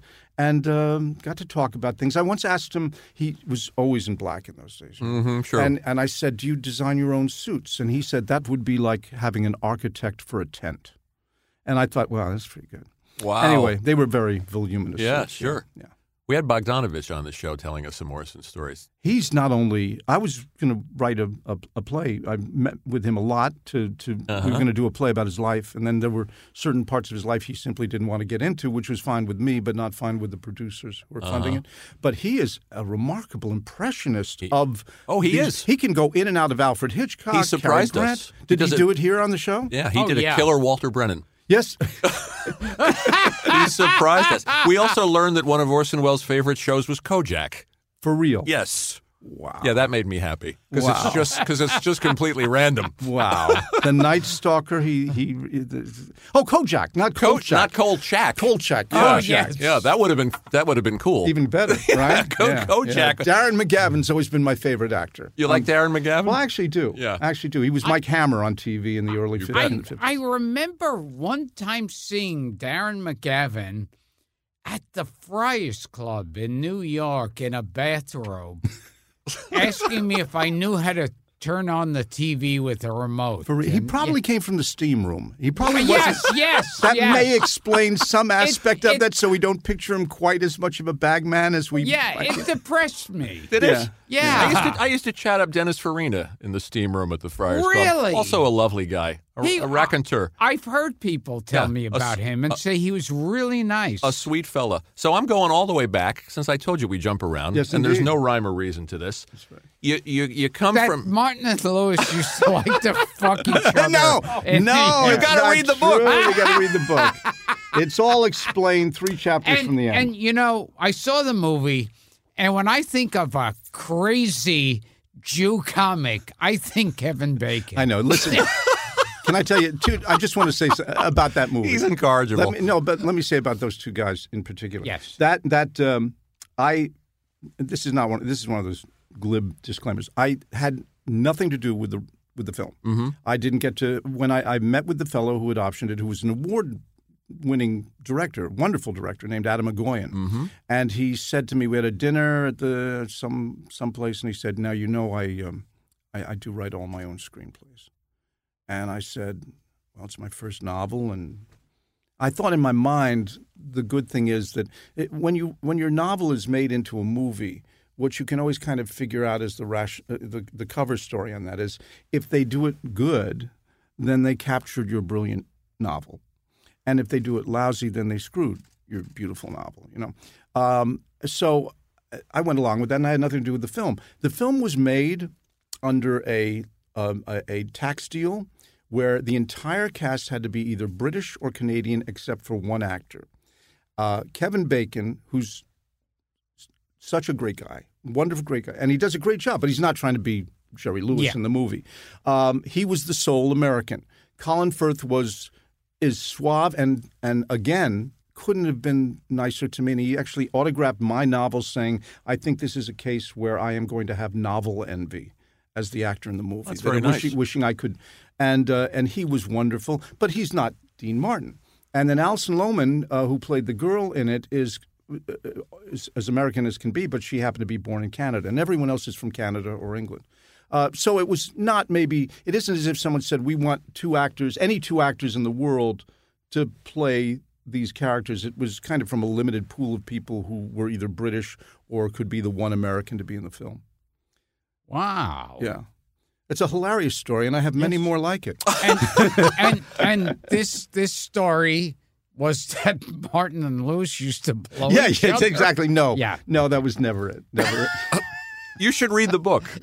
And um, got to talk about things. I once asked him. He was always in black in those days. Mhm, sure. And and I said, "Do you design your own suits?" And he said that would be like having an architect for a tent. And I thought, well, that's pretty good. Wow. Anyway, they were very voluminous. Yeah, suits, sure. Yeah. We had Bogdanovich on the show telling us some Morrison stories. He's not only. I was going to write a, a, a play. I met with him a lot. To, to we Uh-huh. were going to do a play about his life, and then there were certain parts of his life he simply didn't want to get into, which was fine with me, but not fine with the producers who were funding Uh-huh. it. But he is a remarkable impressionist of. Oh, he these- is. He can go in and out of Alfred Hitchcock. He surprised Cary us. Grant. Did He he, do it- it here on the show? Yeah, he Oh, did a yeah. killer Walter Brennan. Yes. <laughs> He surprised us. We also learned that one of Orson Welles' favorite shows was Kojak. For real. Yes. Wow. Yeah, that made me happy because Wow. it's just because it's just completely random. <laughs> Wow. the Night Stalker. He he. Oh, Kojak, not Coach, Kolchak. not Kolchak. Kolchak. Oh, Yeah. yes. Yeah, that would have been that would have been cool. Even better, <laughs> right? Ko- Kojak. Darren McGavin's always been my favorite actor. you like um, Darren McGavin? Well, I actually do. Yeah. I actually do. He was Mike Hammer on TV in the early 50s. I, I remember one time seeing Darren McGavin at the Friars Club in New York in a bathrobe, asking me if I knew how to turn on the TV with a remote. For, he And- probably came from the steam room. He probably Yes, wasn't. yes, <laughs> That yes. may explain some aspect of it- that, so we don't picture him quite as much of a bagman as we. Yeah, it depressed me. Did Yeah. it? Yeah. I used, to, <laughs> I used to chat up Dennis Farina in the steam room at the Friars Club. Really? Also a lovely guy, a, He- a raconteur, I've heard people tell Yeah, me about s- him and say he was really nice. a sweet fella. So I'm going all the way back since I told you we jump around, Yes, and there's no rhyme or reason to this. You you you come that from Martin and Lewis used to <laughs> like to fuck each <laughs> other. no, And- no, You it's gotta read the book. true. You got to read the book. It's all explained three chapters and, from the end. And you know, I saw the movie, and when I think of a crazy Jew comic, I think Kevin Bacon. I know. Listen, <laughs> can I tell you? Two, I just want to say so- about that movie. he's incorrigible. Let me, no, but let me say about those two guys in particular. Yes. That that um, I. This is not one. This is one of those glib disclaimers. I had nothing to do with the with the film. Mm-hmm. I didn't get to when I, I met with the fellow who had optioned it, who was an award winning director, wonderful director named Atom Egoyan. And he said to me, we had a dinner at the some someplace, and he said, "Now you know I, um, I I do write all my own screenplays." And I said, "Well, it's my first novel, and I thought in my mind the good thing is that it, when you when your novel is made into a movie, what you can always kind of figure out is the ration, uh, the the cover story on that is if they do it good, then they captured your brilliant novel, and if they do it lousy, then they screwed your beautiful novel. You know, um, so I went along with that, and I had nothing to do with the film. The film was made under a um, a, a tax deal where the entire cast had to be either British or Canadian, except for one actor, uh, Kevin Bacon, who's such a great guy, wonderful great guy, and he does a great job. But he's not trying to be Jerry Lewis Yeah. in the movie. Um, he was the sole American. Colin Firth was is suave and and again couldn't have been nicer to me. And he actually autographed my novel, saying, "I think this is a case where I am going to have novel envy." As the actor in the movie, That's That very I'm wishing, nice. wishing I could, and uh, and he was wonderful, but he's not Dean Martin. And then Alison Lohman, uh, who played the girl in it, is, uh, is as American as can be, but she happened to be born in Canada, and everyone else is from Canada or England. Uh, so it was not maybe. It isn't as if someone said we want two actors, any two actors in the world, to play these characters. It was kind of from a limited pool of people who were either British or could be the one American to be in the film. Wow. Yeah. It's a hilarious story, and I have many more like it. <laughs> And and and this this story was that Martin and Lewis used to blow yeah, each yeah, other. exactly. No, Yeah. no, that was never it. Never. it. <laughs> you should read the book. <laughs>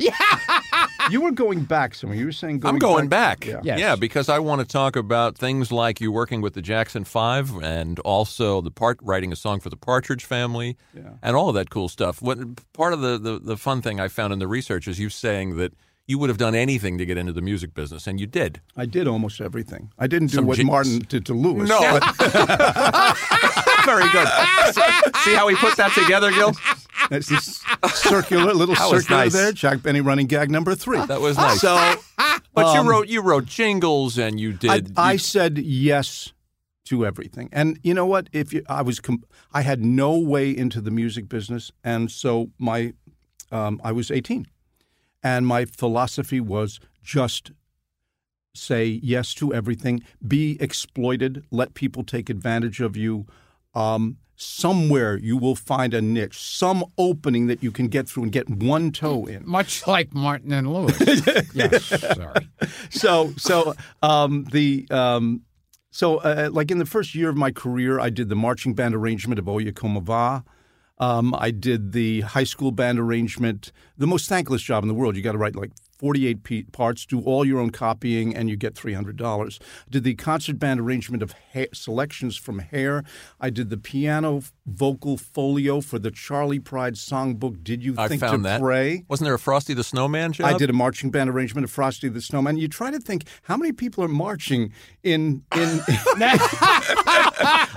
you were going back somewhere. You were saying going I'm going back. Yeah. Yes. Yeah, because I want to talk about things like you working with the Jackson Five and also the part writing a song for the Partridge Family and all of that cool stuff. What part of the, the, the fun thing I found in the research is you saying that you would have done anything to get into the music business, and you did. I did almost everything. I didn't do Some what gin- Martin did to Lewis. No. but <laughs> Very good. See how we put that together, Gil? That's this circular little That circular nice. there. Jack Benny running gag number three. That was nice. So But Um, you wrote you wrote jingles and you did. I you- said yes to everything, and you know what? If you, I was, com- I had no way into the music business, and so my, um, I was eighteen, and my philosophy was just say yes to everything, be exploited, let people take advantage of you. Um, somewhere you will find a niche, some opening that you can get through and get one toe in. Much like Martin and Lewis. <laughs> yes, sorry. so so um, the um, so uh, like in the first year of my career, I did the marching band arrangement of Oye Como Va. Um, I did the high school band arrangement. The most thankless job in the world. You got to write like 48 pe- parts, do all your own copying, and you get $300. Did the concert band arrangement of ha- selections from Hair. I did the piano vocal folio for the Charley Pride songbook, Did You I Think found to that. Pray? Wasn't there a Frosty the Snowman job? I did a marching band arrangement of Frosty the Snowman. You try to think how many people are marching in in. <laughs> <laughs>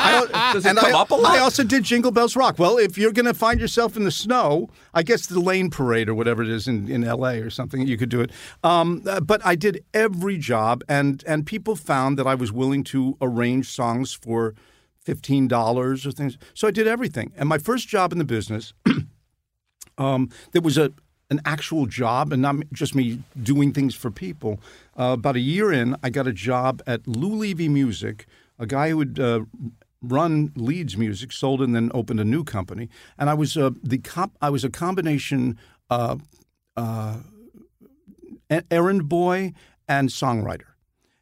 I, Does it and come I, up a lot? I also did Jingle Bells Rock. Well, if you're going to find yourself in the snow, I guess the Lane Parade or whatever it is in, in L.A. or something, you could do it. Um, uh, but I did every job, and and people found that I was willing to arrange songs for fifteen dollars or things. So I did everything. And my first job in the business <clears throat> um, there was a an actual job and not just me doing things for people. Uh, about a year in, I got a job at Lou Levy Music, a guy who would uh, run Leeds Music, sold and then opened a new company. And I was uh, the comp- I was a combination uh, uh, errand boy and songwriter.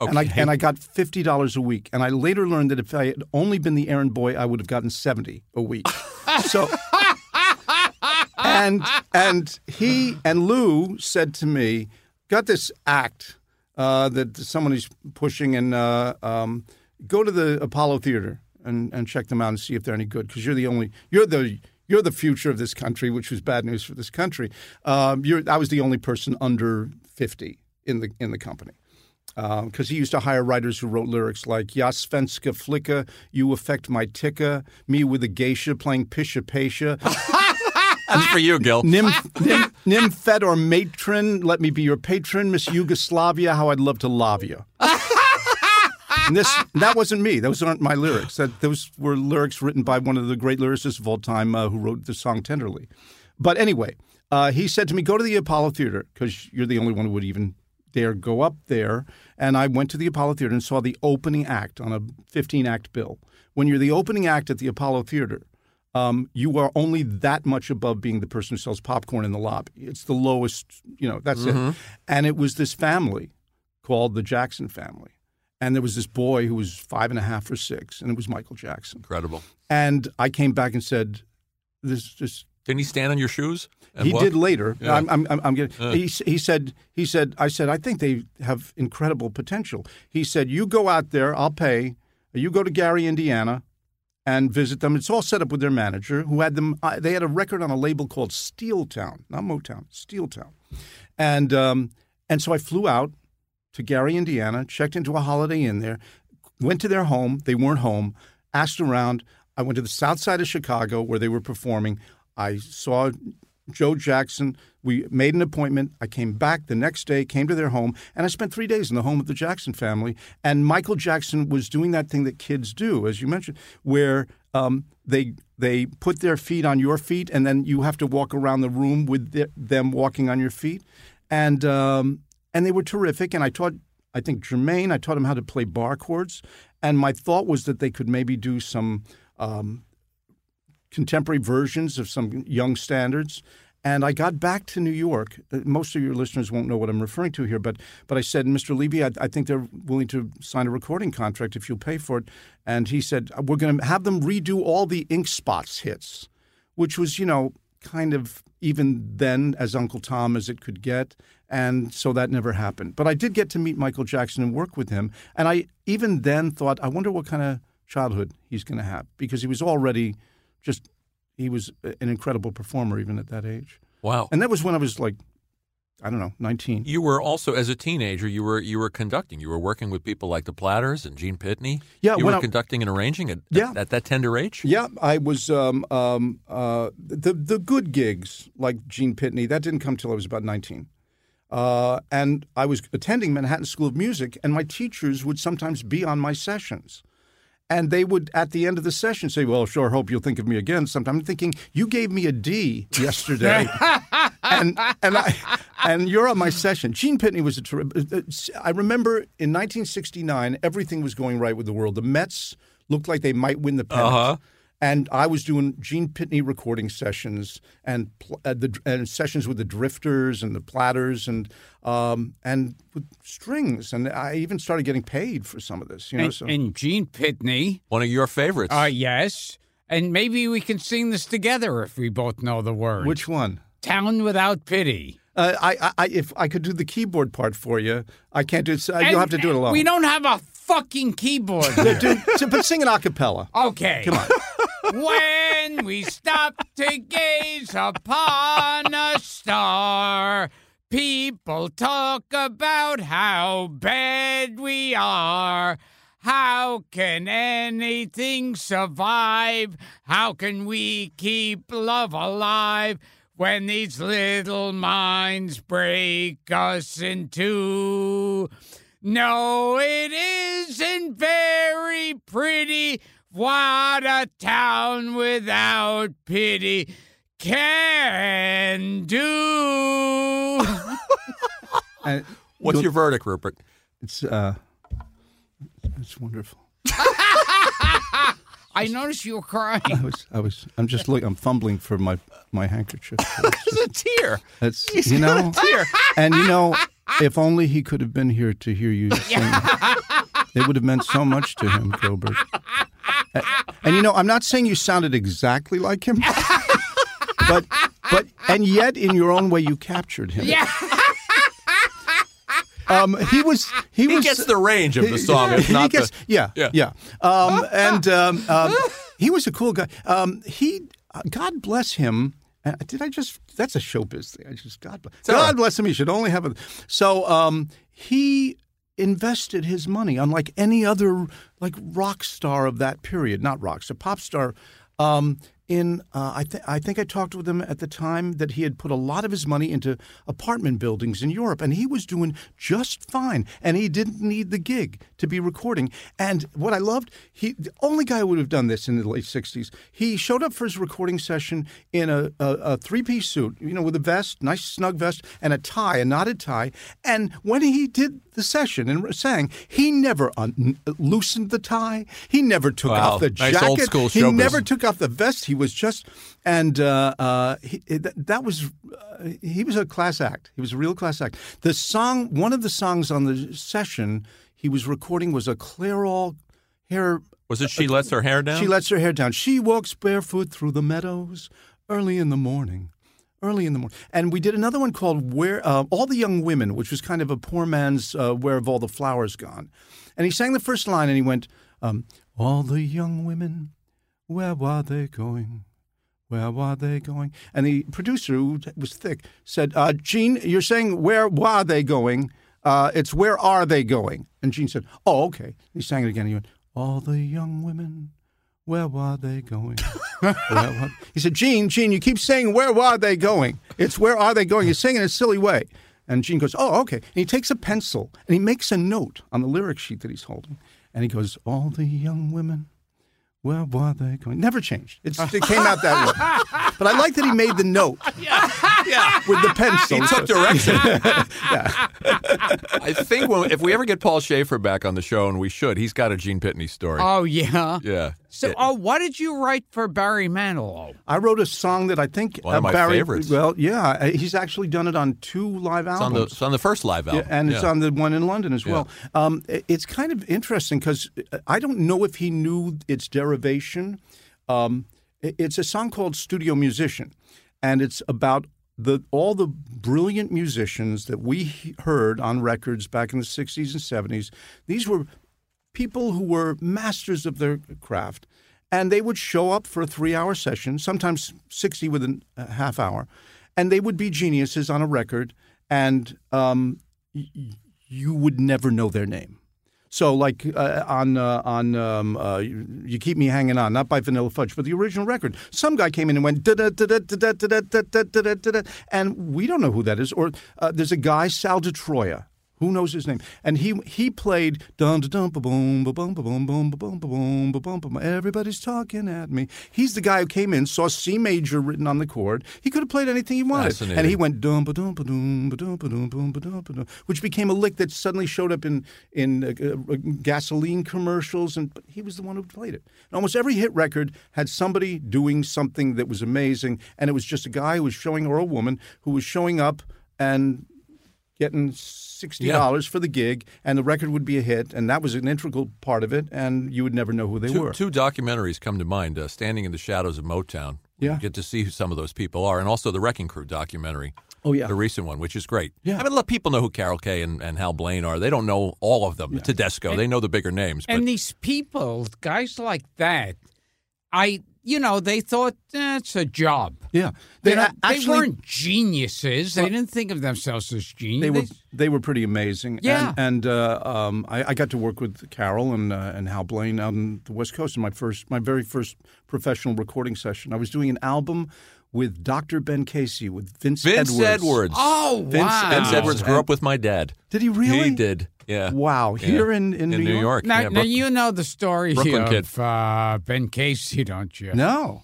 And I and I got fifty dollars a week. And I later learned that if I had only been the errand boy, I would have gotten seventy a week. <laughs> so and and he and Lou said to me, "Got this act uh, that someone is pushing, and uh, um, go to the Apollo Theater and, and check them out and see if they're any good because you're the only you're the you're the future of this country, which was bad news for this country. Um, you're, I was the only person under fifty in the in the company." because he used to hire writers who wrote lyrics like "Ja Svenska flicka, you affect my ticka, me with a geisha playing pisha pasha, <laughs> That's for you, Gil. nymph, nymph, nymphet or matron, let me be your patron, Miss Yugoslavia, how I'd love to love you." And this that wasn't me. Those aren't my lyrics. That those were lyrics written by one of the great lyricists of all time, uh, who wrote the song "Tenderly." But anyway, uh, he said to me, "Go to the Apollo Theater because you're the only one who would even dare go up there." And I went to the Apollo Theater and saw the opening act on a 15 act bill. When you're the opening act at the Apollo Theater, um, you are only that much above being the person who sells popcorn in the lobby. It's the lowest, you know, that's it. And it was this family called the Jackson family. And there was this boy who was five and a half or six, and it was Michael Jackson. Incredible. And I came back and said, "This just." Didn't he stand on your shoes? He walk? did later. Yeah. I'm, I'm, I'm, I'm getting. Yeah. He, he said. He said. I said. I think they have incredible potential. He said, "You go out there. I'll pay. You go to Gary, Indiana, and visit them. It's all set up with their manager, who had them. Uh, they had a record on a label called Steeltown, not Motown, Steeltown, and um, and so I flew out to Gary, Indiana, checked into a Holiday Inn there, went to their home. They weren't home. Asked around. I went to the south side of Chicago where they were performing. I saw Joe Jackson. We made an appointment. I came back the next day, came to their home, and I spent three days in the home of the Jackson family. And Michael Jackson was doing that thing that kids do, as you mentioned, where um, they they put their feet on your feet, and then you have to walk around the room with the, them walking on your feet. And um, and they were terrific. And I taught, I think Jermaine, I taught him how to play bar chords. And my thought was that they could maybe do some um, contemporary versions of some young standards. And I got back to New York. Uh, Most of your listeners won't know what I'm referring to here, but but I said, Mr. Levy, I, I think they're willing to sign a recording contract if you'll pay for it. And he said, we're going to have them redo all the Ink Spots hits, which was, you know, kind of even then as Uncle Tom as it could get. And so that never happened. But I did get to meet Michael Jackson and work with him. And I even then thought, I wonder what kind of childhood he's going to have because he was already just he was an incredible performer even at that age. Wow. And that was when I was like, I don't know, 19. You were also, as a teenager, you were you were conducting. You were working with people like the Platters and Gene Pitney. Yeah, you were I- conducting and arranging at, Yeah. at, at that tender age. Yeah, I was um, um, uh, the the good gigs like Gene Pitney. That didn't come till I was about nineteen, uh, and I was attending Manhattan School of Music, and my teachers would sometimes be on my sessions. And they would, at the end of the session, say, "Well, sure, hope you'll think of me again sometime." I'm thinking, "You gave me a D yesterday, <laughs> and and I and you're on my session." Gene Pitney was a terrific. I remember in 1969, everything was going right with the world. The Mets looked like they might win the pennant. Uh-huh. And I was doing Gene Pitney recording sessions and pl- uh, the and sessions with the Drifters and the Platters and um, and with strings. And I even started getting paid for some of this. You know, And, so and Gene Pitney. One of your favorites. Uh, yes. And maybe we can sing this together if we both know the words. which one? Town Without Pity. Uh, I, I, I, if I could do the keyboard part for you, I can't do it. Uh, you'll have to do it alone. We don't have a fucking keyboard. <laughs> Do, do- but sing an a cappella. Okay. Come on. <laughs> when we stop to gaze upon a star, people talk about how bad we are. How can anything survive? How can we keep love alive when these little minds break us in two? No, it isn't very pretty. What a town without pity can do. And <laughs> What's your verdict, Rupert? It's uh, it's wonderful. <laughs> I noticed you were crying. I was, I was, I'm just looking. I'm fumbling for my my handkerchief. <laughs> It's a tear. It's you know, and you know, if only he could have been here to hear you <laughs> sing. It would have meant so much to him, Gilbert. And, and you know, I'm not saying you sounded exactly like him, but but and yet in your own way you captured him. Yeah. Um, he was he, He was gets the range of the song. It's he not gets, the, yeah, Yeah. yeah, Um, and um, um, he was a cool guy. Um, he, uh, God bless him. Uh, did I just? That's a showbiz thing. I just God bless. God bless him. He should only have a. So um, he invested his money, unlike any other like rock star of that period. Not rock star, pop star. Um, in uh, I, th- I think I talked with him at the time that he had put a lot of his money into apartment buildings in Europe, and he was doing just fine, and he didn't need the gig to be recording. And what I loved, he the only guy who would have done this in the late '60s. He showed up for his recording session in a, a, a three-piece suit, you know, with a vest, nice snug vest, and a tie, a knotted tie. And when he did the session and sang, he never un- loosened the tie. He never took Wow, off the nice jacket. old school he showbiz. never took off the vest. He was just, and uh, uh, he, that, was, uh, he was a class act. He was a real class act. The song, one of the songs on the session he was recording was a Clairol hair. Was it She Lets Her Hair Down? She lets her hair down. She walks barefoot through the meadows early in the morning. Early in the morning, and we did another one called "Where uh, All the Young Women," which was kind of a poor man's uh, "Where Have All the Flowers Gone," and he sang the first line, and he went, um, "All the young women, where were they going? Where were they going?" And the producer, who was thick, said, uh, "Gene, you're saying where were they going? Uh, it's where are they going?" And Gene said, "Oh, okay." He sang it again. He went, "All the young women." Where were they going? <laughs> Were- He said, Gene, Gene, you keep saying, where were they going? It's where are they going? You're saying it in a silly way. And Gene goes, oh, okay. And he takes a pencil and he makes a note on the lyric sheet that he's holding. And he goes, all the young women, where were they going? Never changed. It's, it came out that way. <laughs> But I like that he made the note yeah. <laughs> with the pencil. He took direction. <laughs> <laughs> I think when, if we ever get Paul Shaffer back on the show, and we should, he's got a Gene Pitney story. Oh yeah. yeah. So, It- oh, what did you write for Barry Manilow? I wrote a song that I think One of uh, my Barry, favorites. Well, yeah, uh, he's actually done it on two live it's, albums. on the, it's on the first live album. Yeah, and it's on the one in London as well. Um, i- it's kind of interesting because I don't know if he knew its derivation. Um, i- it's a song called "Studio Musician," and it's about the all the brilliant musicians that we heard on records back in the '60s and '70s. These were people who were masters of their craft, and they would show up for a three-hour session, sometimes sixty within a half hour, and they would be geniuses on a record, and um, you would never know their name. So, like uh, on uh, on um, uh, you, keep me hanging on, not by Vanilla Fudge, but the original record. Some guy came in and went da da da da da da da da da da da and we don't know who that is. Or uh, there's a guy Sal DiTroia. Who knows his name? And he he played dun dun dun ba boom ba boom ba boom boom ba boom ba boom ba boom ba. Everybody's talking at me. He's the guy who came in, saw C major written on the chord. He could have played anything he wanted, and he went dum ba dum ba dum ba dum ba dum boom ba dum ba dum, which became a lick that suddenly showed up in in uh, uh, gasoline commercials, and he was the one who played it. And almost every hit record had somebody doing something that was amazing, and it was just a guy who was showing or a woman who was showing up and getting sixty dollars for the gig, and the record would be a hit, and that was an integral part of it, and you would never know who they Two, were. two documentaries come to mind: uh, "Standing in the Shadows of Motown." Yeah. you get to see who some of those people are, and also the Wrecking Crew documentary. Oh, yeah. the recent one, which is great. Yeah. I mean, let people know who Carol Kaye and, and Hal Blaine are. They don't know all of them. Tedesco, they know the bigger names. But And these people, guys like that, I, you know, they thought that's a job. Yeah, They, they, don't- they weren't geniuses. They didn't think of themselves as geniuses. they were they were pretty amazing. Yeah. and, and uh, um, I, I got to work with Carol and uh, and Hal Blaine out on the West Coast in my first my very first professional recording session. I was doing an album with Dr. Ben Casey with Vince, Vince Edwards. Edwards. Oh, Vince- wow. Vince Edwards grew up with my dad. Did he really? He did. Yeah. Wow, Yeah. here in, in, in New, York. Now, Yeah, now you know the story Brooklyn of kid. Uh, Ben Casey, don't you? No,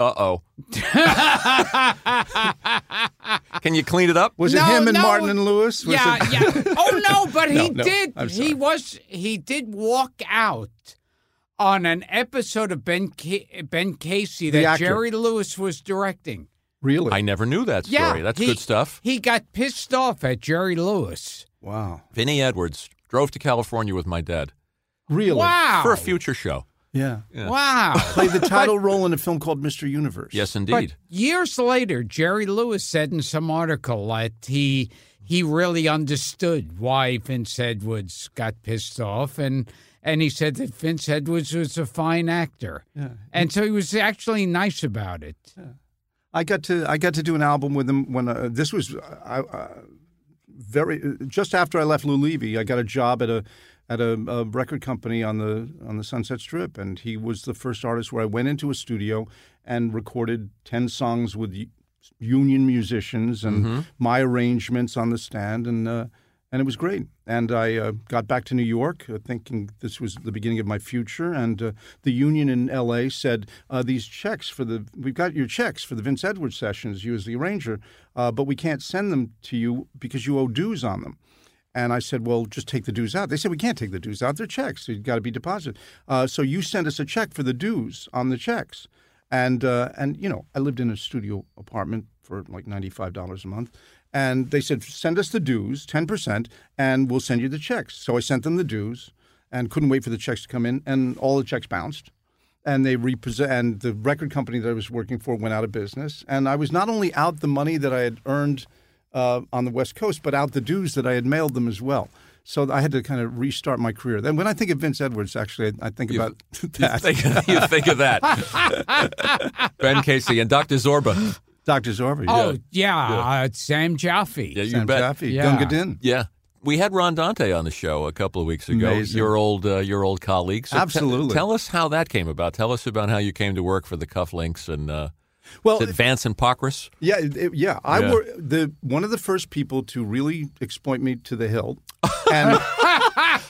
Uh oh. <laughs> Can you clean it up? was it him and no. Martin and Lewis? Was yeah, it- yeah. Oh no, but he <laughs> No, no, did. I'm He was. He did walk out on an episode of Ben Ca- Ben Casey that. Jerry Lewis was directing. really? I never knew that story. Yeah, That's he- good stuff. He got pissed off at Jerry Lewis. Wow, Vinny Edwards drove to California with my dad really? Wow. for a future show. Yeah. Wow. <laughs> Played the title role in a film called Mr. Universe. Yes, But indeed. years later, Jerry Lewis said in some article that he he really understood why Vince Edwards got pissed off, and and he said that Vince Edwards was a fine actor, Yeah. and so he was actually nice about it. Yeah. I got to I got to do an album with him when uh, this was uh, uh, very just after I left Lou Levy. I got a job at a at a, a record company on the on the Sunset Strip, and he was the first artist where I went into a studio and recorded ten songs with union musicians and my arrangements on the stand, and uh, and it was great. And I uh, got back to New York uh, thinking this was the beginning of my future. And uh, the union in L.A. said uh, these checks for the we've got your checks for the Vince Edwards sessions, you as the arranger, uh, but we can't send them to you because you owe dues on them. And I said, well, just take the dues out. They said, we can't take the dues out. They're checks. You've got to be deposited. Uh, so you send us a check for the dues on the checks. And, and you know, I lived in a studio apartment for like $95 a month. And they said, send us the dues, 10%, and we'll send you the checks. So I sent them the dues and couldn't wait for the checks to come in. And all the checks bounced and they repossess and the record company that I was working for went out of business. And I was not only out the money that I had earned uh, on the West Coast, but out the dues that I had mailed them as well. So I had to kind of restart my career. Then when I think of Vince Edwards, actually, I, think You- about You that. think, <laughs> you think of that. <laughs> ben Casey and Dr. Zorba. Dr. Zorba. Oh yeah, Uh, Sam Jaffe. Yeah, you Sam bet. Jaffe, Yeah. Gunga Din. Yeah. We had Ron Dante on the show a couple of weeks ago. Amazing. Your old, uh, your old colleague. So te- Absolutely. tell us how that came about. Tell us about how you came to work for the Cufflinks and uh, Well, is it Vance and Pockriss. Yeah, it- it- yeah. I Yeah. were the one of the first people to really exploit me to the hilt, and <laughs>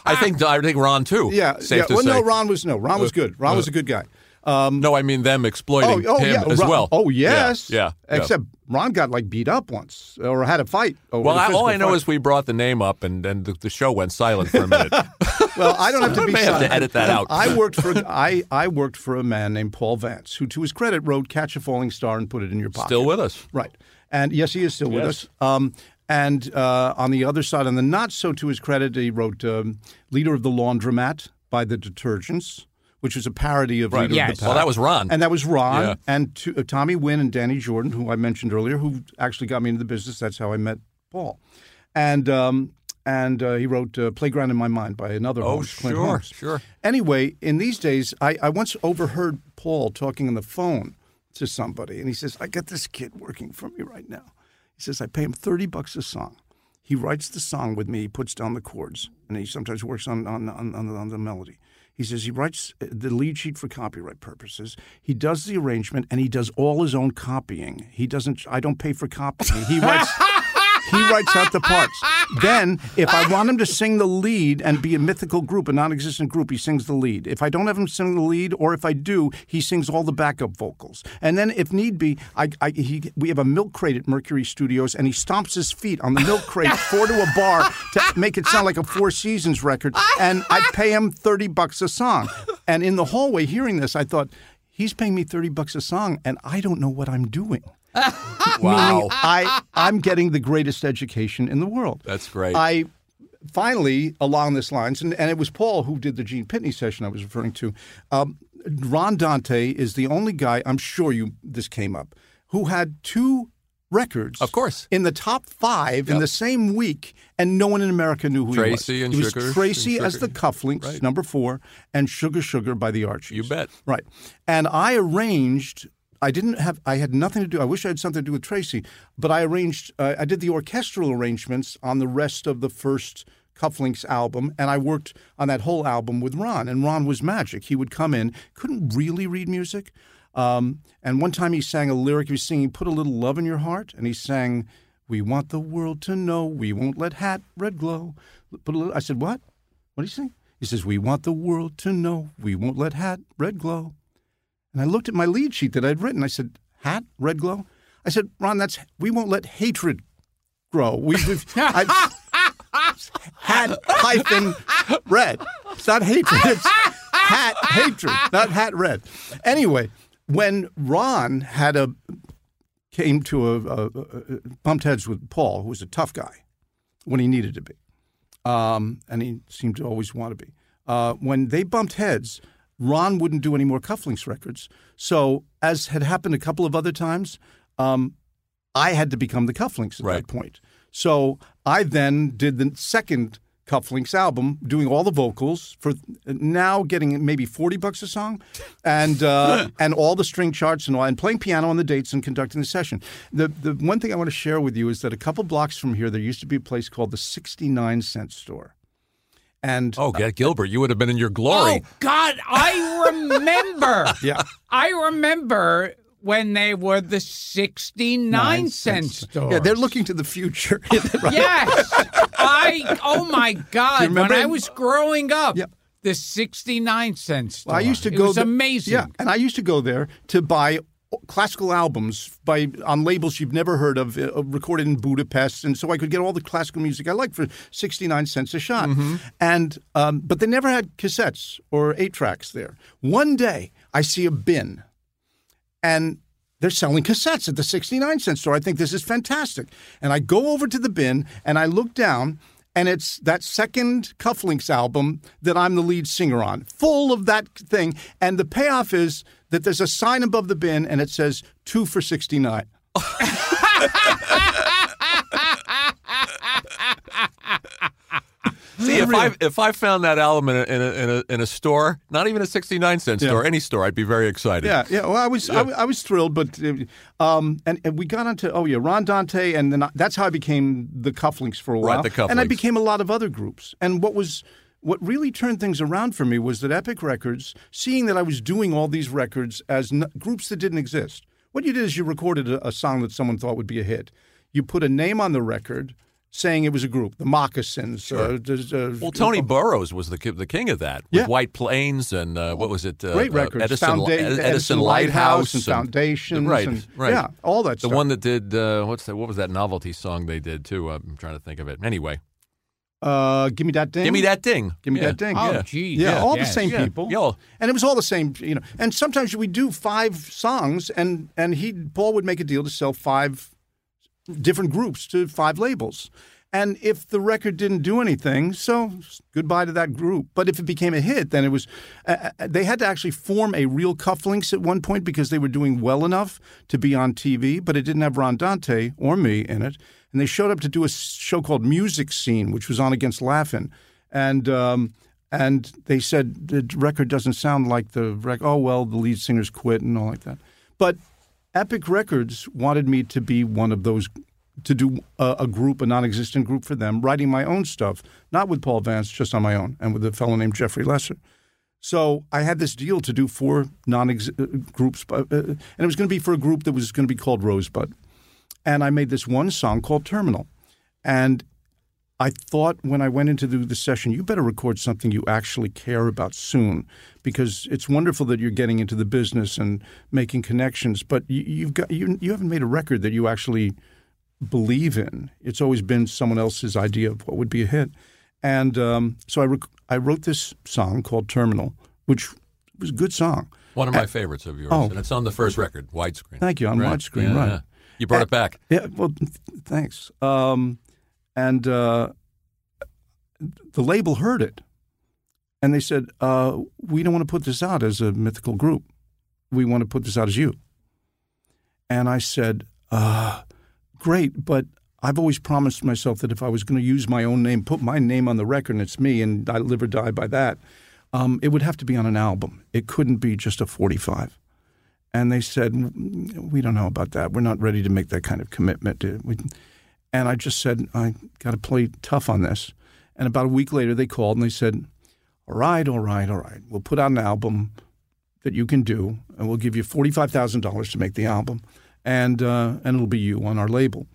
I think I think Ron too. yeah, safe yeah. to Well, say. no, Ron was no, Ron was good. Ron was a good guy. No, I mean them exploiting oh, oh him yeah, as Ron- well. Oh yes, yeah. yeah. Except Ron got like beat up once or had a fight. Over well, the I, all I know fight. is we brought the name up, and, and the, the show went silent for a minute. <laughs> Well, I don't have to <laughs> be. may have to edit that out. I worked for I I worked for a man named Paul Vance, who, to his credit, wrote "Catch a Falling Star" and put it in your pocket. Still with us. right? And yes, he is still with us. Um, and uh, on the other side, on the not so to his credit, he wrote um, "Leader of the Laundromat" by the Detergents, which was a parody of Right. Leader Yes. of the Well, that was Ron. And that was Ron Yeah. and to, uh, Tommy Wynn and Danny Jordan, who I mentioned earlier, who actually got me into the business. That's how I met Paul. And um, and uh, he wrote uh, "Playground in My Mind" by another Oh, host, Clint sure, Holmes. sure. Anyway, in these days, I, I once overheard Paul talking on the phone to somebody, and he says, "I got this kid working for me right now." He says, "I pay him thirty bucks a song. He writes the song with me. He puts down the chords, and he sometimes works on on on, on, the, on the melody." He says he writes uh, the lead sheet for copyright purposes. He does the arrangement, and he does all his own copying. He doesn't. I don't pay for copying. He writes. <laughs> He writes out the parts. Then, if I want him to sing the lead and be a mythical group, a non-existent group, he sings the lead. If I don't have him sing the lead, or if I do, he sings all the backup vocals. And then, if need be, I, I he, we have a milk crate at Mercury Studios, and he stomps his feet on the milk crate, <laughs> four to a bar, to make it sound like a Four Seasons record. And I pay him thirty bucks a song. And in the hallway, hearing this, I thought. He's paying me 30 bucks a song and I don't know what I'm doing. <laughs> Wow. I I'm getting the greatest education in the world. That's great. I finally along this lines, and, and it was Paul who did the Gene Pitney session I was referring to. Um, Ron Dante is the only guy I'm sure you this came up who had two records. Of course. In the top five in the same week, and no one in America knew who Tracy he was. and He was Sugar- Tracy and as Sugar. the cufflinks, Right. number four, and Sugar Sugar by the Archies. You bet. Right. And I arranged. I didn't have. I had nothing to do. I wish I had something to do with Tracy, but I arranged. Uh, I did the orchestral arrangements on the rest of the first Cufflinks album, and I worked on that whole album with Ron. And Ron was magic. He would come in, couldn't really read music, um, and one time he sang a lyric. He was singing "Put a little love in your heart," and he sang, "We want the world to know we won't let hat red glow." Put a little. I said, "What? What do you sing?" He says, "We want the world to know we won't let hat red glow." And I looked at my lead sheet that I'd written. I said, "Hat, red glow." I said, "Ron, that's we won't let hatred grow. We, we've I, hat hyphen red. It's not hatred. It's hat hatred, not hat red." Anyway, when Ron had a came to a, a, a bumped heads with Paul, who was a tough guy when he needed to be, um, and he seemed to always want to be. Uh, when they bumped heads, Ron wouldn't do any more Cufflinks records. So, as had happened a couple of other times, um, I had to become the Cufflinks at Right. that point. So I then did the second Cufflinks album, doing all the vocals for now getting maybe forty bucks a song, and uh, <laughs> and all the string charts and all, and playing piano on the dates and conducting the session. The the one thing I want to share with you is that a couple blocks from here there used to be a place called the Sixty Nine Cent Store, and Oh, get Gilbert, you would have been in your glory. Oh God, I remember. <laughs> yeah. I remember when they were the sixty-nine cent stores. Yeah, they're looking to the future. <laughs> Right. Yes, I. Oh my <laughs> God! When I was growing up, Yeah. the sixty-nine cent store. Well, I used to it go. was th- amazing. Yeah, and I used to go there to buy classical albums by on labels you've never heard of, uh, recorded in Budapest, and so I could get all the classical music I liked for sixty nine cents a shot. Mm-hmm. And um, but they never had cassettes or eight tracks there. One day, I see a bin, and they're selling cassettes at the 69 cent store. I think this is fantastic. And I go over to the bin and I look down, and it's that second Cufflinks album that I'm the lead singer on, full of that thing. And the payoff is that there's a sign above the bin and it says two for 69. <laughs> <laughs> See, if I if I found that album in a, in a, in a, in a store, not even a 69 cent store, any store, I'd be very excited. Yeah, yeah. Well, I was, I, was- I was thrilled, but uh, um, and, and we got onto oh yeah, Ron Dante, and then I, that's how I became the Cufflinks for a Right, while. the and I became a lot of other groups. And what was what really turned things around for me was that Epic Records, seeing that I was doing all these records as n- groups that didn't exist. What you did is you recorded a, a song that someone thought would be a hit. You put a name on the record. Saying it was a group, the Moccasins. Uh, there's, uh, Well, Tony Burrows was the the king of that. With Yeah. White Plains and uh, what was it? Uh, Great uh, records. Edison, Founda- Ed- the Edison, Lighthouse and Foundations right, and- right. yeah, all that stuff. The stuff. one that did uh, what's that? What was that novelty song they did too? I'm trying to think of it. Anyway, Uh, give me that ding. give me that ding. Give me Yeah. that ding. Oh, yeah. geez, Yeah, yes, all yes. the same Yeah, people. yeah. And it was all the same, you know. And sometimes we do five songs, and and he Paul would make a deal to sell five different groups to five labels. And if the record didn't do anything, so goodbye to that group. But if it became a hit, then it was. Uh, they had to actually form a real cufflinks at one point because they were doing well enough to be on TV, but it didn't have Ron Dante or me in it. And they showed up to do a show called Music Scene, which was on against Laugh-In. And um, and they said the record doesn't sound like the record. Oh well, the lead singers quit and all like that. But Epic Records wanted me to be one of those, to do a, a group, a non-existent group for them, writing my own stuff, not with Paul Vance, just on my own, and with a fellow named Jeffrey Lesser. So I had this deal to do four non-ex- uh, groups, uh, and it was going to be for a group that was going to be called Rosebud. And I made this one song called Terminal, and I thought when I went into the, the session, you better record something you actually care about soon, because it's wonderful that you're getting into the business and making connections, but you, you've got you, you haven't made a record that you actually believe in. It's always been someone else's idea of what would be a hit, and um, so I rec- I wrote this song called Terminal, which was a good song. One of my favorites of yours, oh. and it's on the first record, widescreen. Thank you, on Right. widescreen, Yeah, right. yeah. You brought it back. Yeah, well, th- thanks. Um, and uh, the label heard it, and they said, uh, "We don't want to put this out as a mythical group. We want to put this out as you." And I said, uh, great, but I've always promised myself that if I was going to use my own name, put my name on the record, and it's me, and I live or die by that, um, it would have to be on an album. It couldn't be just a 45. And they said, We don't know about that. We're not ready to make that kind of commitment. We- And I just said, I got to play tough on this. And about a week later, they called and they said, All right, all right, all right. We'll put out an album that you can do, and we'll give you $45,000 to make the album, and, uh, and it'll be you on our label.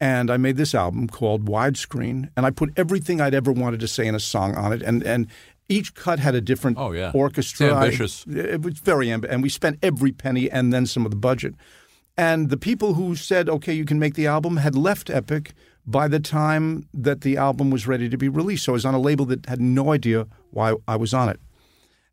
And I made this album called Widescreen, and I put everything I'd ever wanted to say in a song on it, and and each cut had a different Oh, yeah. orchestra. It's I- ambitious. it was very ambitious, and we spent every penny and then some of the budget. And the people who said, "Okay, you can make the album," had left Epic by the time that the album was ready to be released. So I was on a label that had no idea why I was on it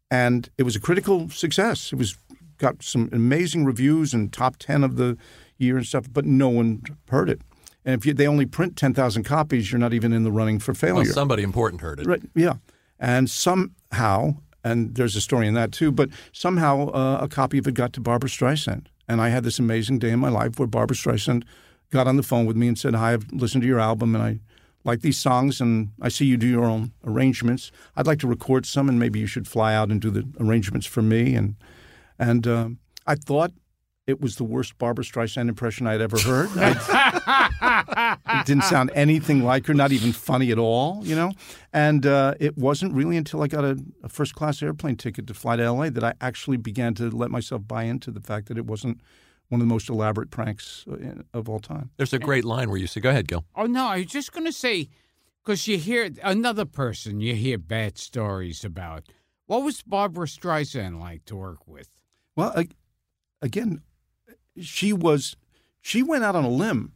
and it was a critical success. It was got some amazing reviews and top ten of the year and stuff, but no one heard it. And if you, they only print ten thousand copies, you're not even in the running for Well, failure. somebody important heard it. Right? Yeah. And somehow, and there's a story in that too, but somehow uh, a copy of it got to Barbra Streisand, and I had this amazing day in my life where Barbra Streisand got on the phone with me and said, "Hi, I've listened to your album, and I." Like these songs, and I see you do your own arrangements. I'd like to record some, and maybe you should fly out and do the arrangements for me. And and um, I thought it was the worst Barbra Streisand impression I'd ever heard. <laughs> I, it didn't sound anything like her, not even funny at all, you know. And uh, it wasn't really until I got a, a first class airplane ticket to fly to L.A. that I actually began to let myself buy into the fact that it wasn't one of the most elaborate pranks uh, of all time. There's a great line where you say, "Go ahead, Gil." Oh no, I was just going to say because you hear another person you hear bad stories about. What was Barbra Streisand like to work with? Well, ag- again, she was she went out on a limb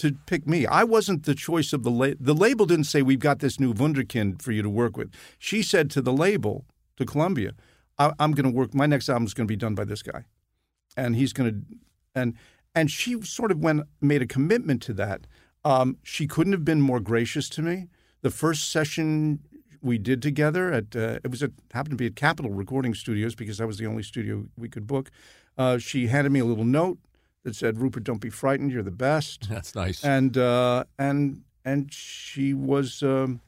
to pick me. I wasn't the choice of the la- the label didn't say we've got this new wunderkind for you to work with. She said to the label to Columbia, I- "I'm going to work. My next album is going to be done by this guy, and he's going to and and she sort of went made a commitment to that. Um, she couldn't have been more gracious to me. The first session we did together at uh, it was at happened to be at Capitol Recording Studios because that was the only studio we could book. Uh, she handed me a little note that said, "Rupert, don't be frightened. You're the best." <laughs> That's nice. and uh, and and she was um,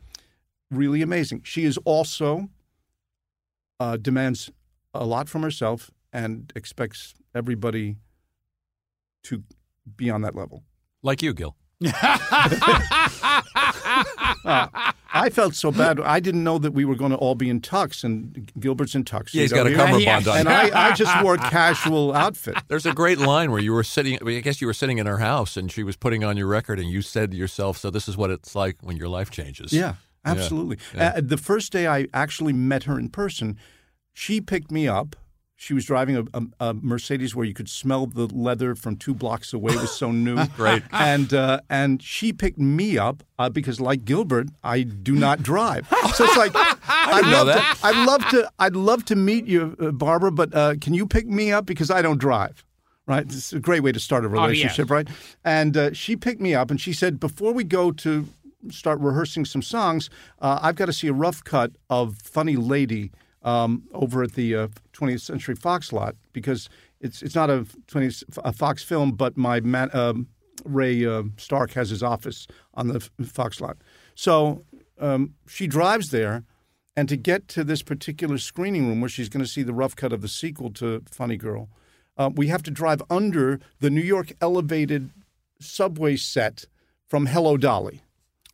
really amazing. She is also uh, demands a lot from herself and expects everybody to be on that level. like you, Gil. Uh, <laughs> <laughs> I felt so bad. I didn't know that we were going to all be in tux, and Gilbert's in tux. Yeah, he's got a cummerbund on. And I, I just wore a casual outfit. <laughs> There's a great line where you were sitting. I guess you were sitting in her house, and she was putting on your record, and you said to yourself, "So this is what it's like when your life changes." Yeah, absolutely. Yeah. Uh, the first day I actually met her in person, she picked me up. She was driving a, a, a Mercedes where you could smell the leather from two blocks away. It was so new. <laughs> Great. And uh, and she picked me up uh, because, like Gilbert, I do not drive. So it's like <laughs> I didn't love that. To, I'd love to. I'd love to meet you, uh, Barbra, but uh, can you pick me up because I don't drive. Right, it's a great way to start a Oh, yeah. relationship, right? And uh, she picked me up and she said, before we go to start rehearsing some songs, uh, I've got to see a rough cut of Funny Lady um, over at the uh, 20th Century Fox lot because it's it's not a 20th a Fox film, but my man, um, Ray uh, Stark has his office on the Fox lot. So um, she drives there. And to get to this particular screening room where she's going to see the rough cut of the sequel to Funny Girl, uh, we have to drive under the New York elevated subway set from Hello Dolly.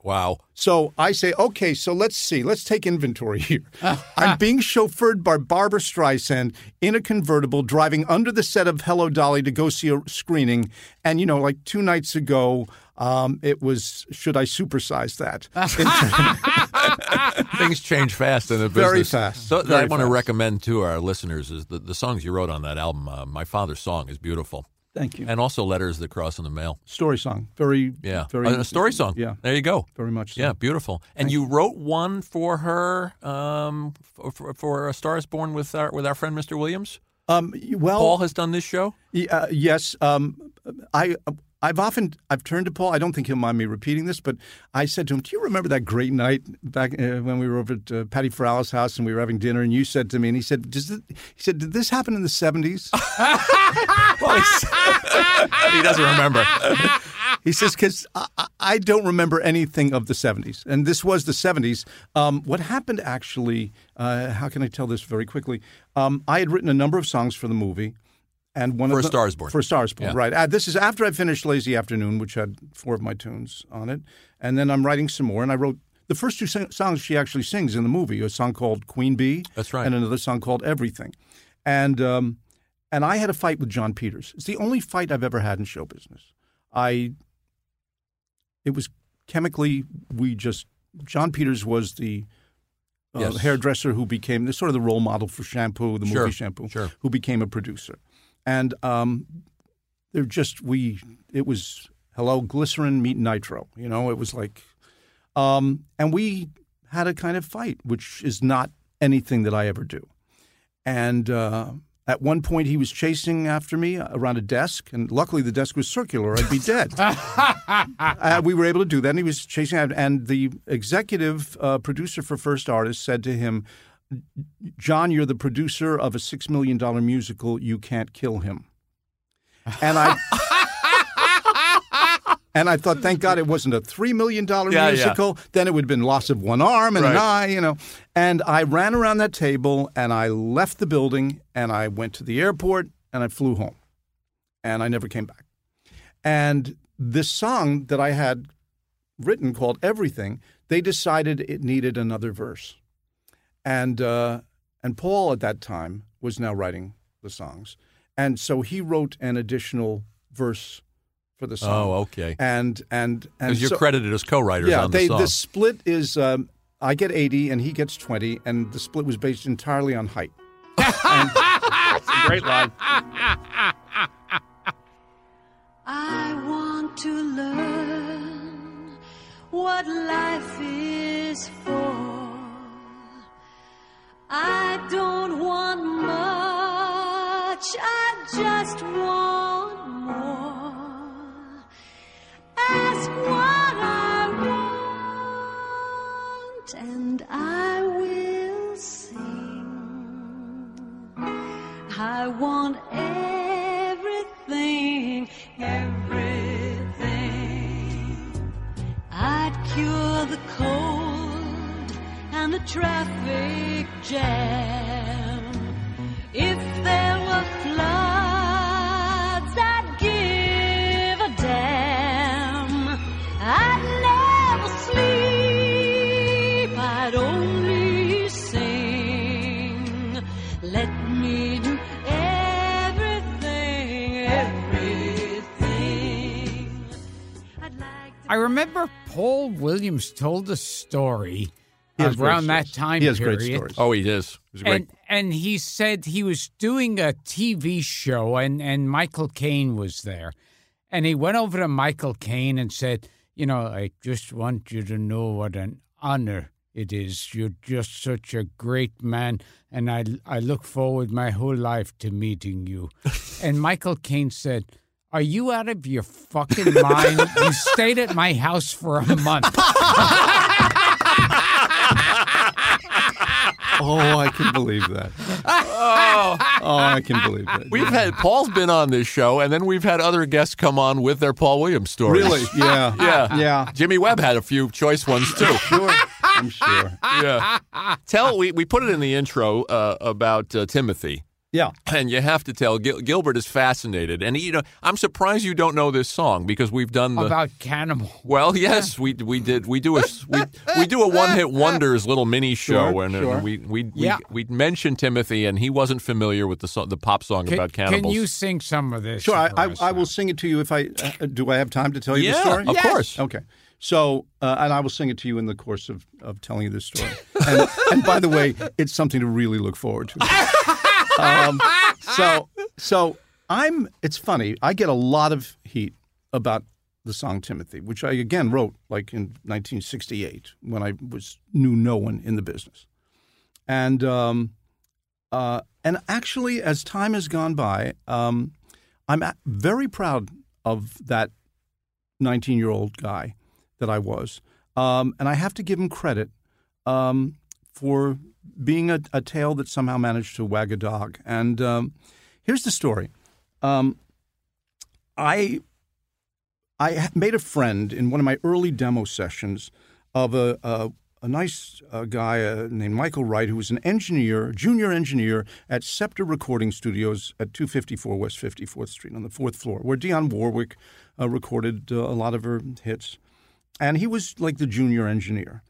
Wow. So I say, okay, so let's see, let's take inventory here. <laughs> I'm being chauffeured by Barbra Streisand in a convertible, driving under the set of Hello Dolly to go see a screening. And, you know, like two nights ago, um, it was, should I supersize that? <laughs> Things change fast in the business. Very fast. So Very I want to recommend to our listeners is the, the songs you wrote on that album. Uh, My Father's Song is beautiful, Thank you. and also Letters That Cross in the Mail. Story song. Very, Yeah, very. a story song. Yeah, there you go. very much so. Yeah, beautiful. And you wrote one for her um, for, for, for A Star Is Born with our with our friend Mr. Williams. Um, well, Paul has done this show. Uh, yes, um, I. I've often I've turned to Paul. I don't think he'll mind me repeating this, but I said to him, "Do you remember that great night back uh, when we were over at uh, Patty Farrell's house and we were having dinner?" And you said to me, and he said, Does this, "He said, did this happen in the '70s?" <laughs> <laughs> he doesn't remember. he says because I, I- I don't remember anything of the '70s, and this was the '70s. Um, what happened actually? Uh, how can I tell this very quickly? Um, I had written a number of songs for the movie, and one For of the, Star Is Born. For A Star Born, Yeah. right? Uh, this is after I finished Lazy Afternoon, which had four of my tunes on it, and then I'm writing some more, and I wrote. The first two sing- songs she actually sings in the movie, a song called Queen Bee, That's right. and another song called Everything, and um, and I had a fight with Jon Peters. It's the only fight I've ever had in show business. I it was chemically we just Jon Peters was the uh, Yes. hairdresser who became the sort of the role model for shampoo, the Sure, movie shampoo, sure. who became a producer, and um, they're just we. It was hello glycerin meet nitro. You know, it was like, um, and we had a kind of fight, which is not anything that I ever do. And uh, at one point, he was chasing after me around a desk, and luckily the desk was circular. I'd be dead. <laughs> uh, we were able to do that, and he was chasing after. And the executive uh, producer for First Artist said to him, "John, you're the producer of a six million dollar musical. You can't kill him." And I. <laughs> And I thought, thank God it wasn't a $3 million Yeah, yeah. musical. Then it would have been loss of one arm and an eye, you know. And I ran around that table and I left the building and I went to the airport and I flew home. And I never came back. And this song that I had written called Everything, they decided it needed another verse. And uh, and Paul at that time was now writing the songs. And so he wrote an additional verse for the song. Oh, okay. And and and Because you're so- credited as co-writers yeah, on the song. the split is um, I get 80 and he gets 20, and the split was based entirely on height. And- it's a great line. I want to learn what life is for. I don't want much, I just want more. Ask what I want, and I will sing. I want everything, everything. I'd cure the cold and the traffic jam. If there were floods, I'd give a damn. I'd never sleep, I'd only sing. Let me do everything, everything. Like I remember Paul Williams told a story around that stories. time He has period. great stories. oh, he is. He's a great. And and he said he was doing a TV show and and Michael Caine was there. And he went over to Michael Caine and said, "You know, I just want you to know what an honor it is. You're just such a great man and I I look forward my whole life to meeting you." <laughs> and Michael Caine said, "Are you out of your fucking mind? you stayed at my house for a month." <laughs> Oh, I can believe that. <laughs> Oh, I can believe that. We've had Paul's been on this show, and then we've had other guests come on with their Paul Williams stories. really, <laughs> yeah, Yeah. yeah. Jimmy Webb had a few choice ones too. Sure, I'm sure. yeah. Tell we we put it in the intro uh, about uh, Timothy. Yeah, And you have to tell Gil- Gilbert is fascinated, and you know I'm surprised you don't know this song because we've done the About cannibal. well, yes, we we did we do a we we do a one hit wonders little mini show, Sure, and uh, sure. we we Yeah. we we mentioned Timothy, and he wasn't familiar with the song, the pop song Can, about cannibals. can you sing some of this? sure. I, I, I will sing it to you if I uh, do. I have time to tell you yeah, the story. of course. Okay. So, uh, and I will sing it to you in the course of, of telling you this story. And, and by the way, it's something to really look forward to. <laughs> Um, so, so I'm. It's funny. I get a lot of heat about the song Timothy, which I again wrote like in 1968 when I was knew no one in the business, and um, uh, and actually, as time has gone by, um, I'm very proud of that 19 year old guy that I was. Um, and I have to give him credit um, for being a, a tail that somehow managed to wag a dog. And um, here's the story um, I I made a friend in one of my early demo sessions of a a, a nice uh, guy uh, named Michael Wright, who was an engineer, junior engineer at Scepter Recording Studios at 254 West 54th Street on the fourth floor, where Dionne Warwick uh, recorded uh, a lot of her hits. And he was like the junior engineer.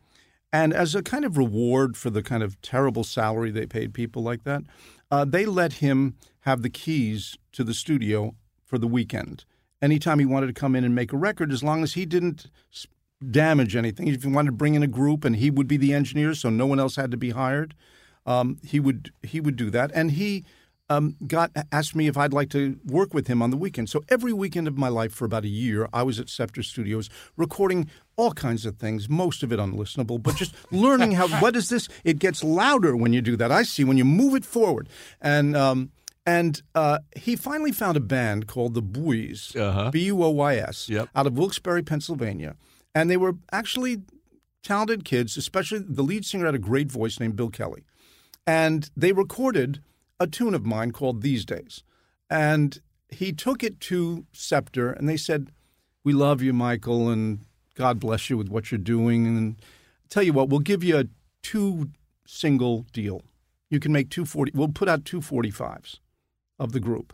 And as a kind of reward for the kind of terrible salary they paid people like that, uh, they let him have the keys to the studio for the weekend. Anytime he wanted to come in and make a record, as long as he didn't damage anything, if he wanted to bring in a group and he would be the engineer, so no one else had to be hired, um, he would he would do that. And he um, got asked me if I'd like to work with him on the weekend. So every weekend of my life for about a year, I was at Scepter Studios recording all kinds of things, most of it unlistenable, but just <laughs> learning how what is this? It gets louder when you do that. I see when you move it forward, and um, and uh, he finally found a band called the Buoys, Uh-huh. B U O Y S, Yep. out of Wilkes-Barre, Pennsylvania, and they were actually talented kids. Especially the lead singer had a great voice named Bill Kelly, and they recorded a tune of mine called These Days. And he took it to Scepter and they said, We love you, Michael, and God bless you with what you're doing. And tell you what, we'll give you a two single deal. You can make 240, we'll put out 245s of the group.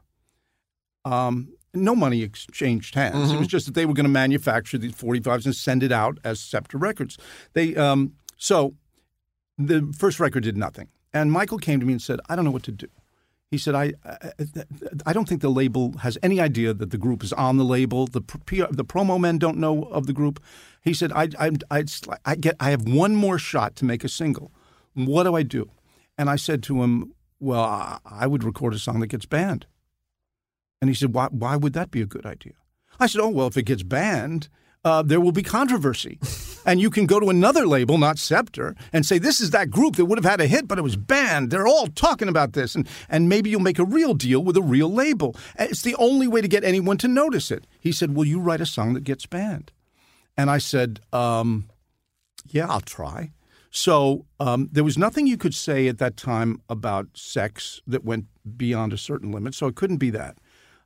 Um, no money exchanged hands. It was just that they were going to manufacture these 45s and send it out as Scepter Records. They um, so the first record did nothing. And Michael came to me and said, I don't know what to do. He said, I, I, I don't think the label has any idea that the group is on the label. The, pr- the promo men don't know of the group. He said, I, I, I, I, get, I have one more shot to make a single. What do I do? And I said to him, Well, I, I would record a song that gets banned. And he said, why, why would that be a good idea? I said, Oh, well, if it gets banned, uh, there will be controversy. <laughs> and you can go to another label, not Scepter, and say, This is that group that would have had a hit, but it was banned. They're all talking about this. And, and maybe you'll make a real deal with a real label. It's the only way to get anyone to notice it. He said, Will you write a song that gets banned? And I said, um, Yeah, I'll try. So um, there was nothing you could say at that time about sex that went beyond a certain limit. So it couldn't be that.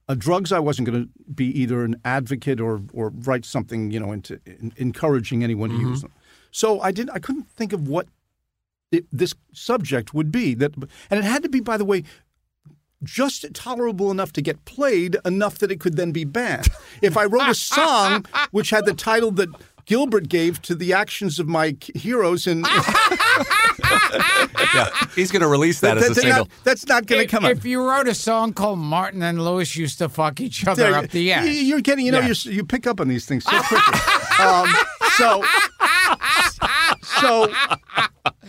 Uh, drugs, I wasn't going to be either an advocate or or write something, you know, into in, encouraging anyone to use them. So I didn't. I couldn't think of what it, this subject would be. That, and it had to be, by the way, just tolerable enough to get played, enough that it could then be banned. If I wrote a song which had the title that Gilbert gave to the actions of my heroes, and <laughs> yeah, he's going to release that, as a single. not- that's not going to If, come out. if you wrote a song called Martin and Lewis used to fuck each other There, up the ass. you- You're getting, you know, Yeah. you're, you pick up on these things so quickly. <laughs> um, so, so,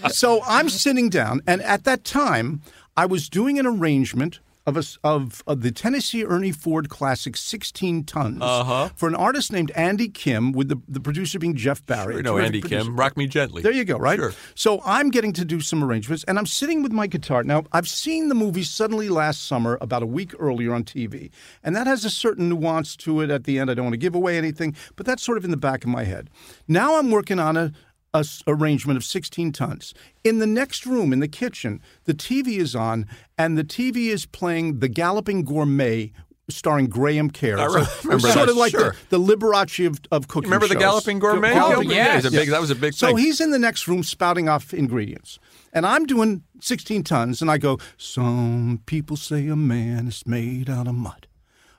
so I'm sitting down, and at that time, I was doing an arrangement of a, of, of the Tennessee Ernie Ford classic 16 tons Uh-huh. for an artist named Andy Kim, with the, the producer being Jeff Barry. You a know Andy producer. Kim. Rock me gently. There you go, right? Sure. So I'm getting to do some arrangements, and I'm sitting with my guitar. Now, I've seen the movie Suddenly last summer, about a week earlier on TV, and that has a certain nuance to it at the end. I don't want to give away anything, but that's sort of in the back of my head. Now I'm working on a, a s- arrangement of 16 tons. In the next room, in the kitchen, the TV is on, and the TV is playing The Galloping Gourmet. Starring Graham Kerr. I So remember it's sort of like sure. the, the Liberace of, of cooking Remember the. Galloping Gourmet? Galloping- yeah. He's a big- that was a big so thing. he's in the next room spouting off ingredients. And I'm doing 16 tons, and I go, Some people say a man is made out of mud.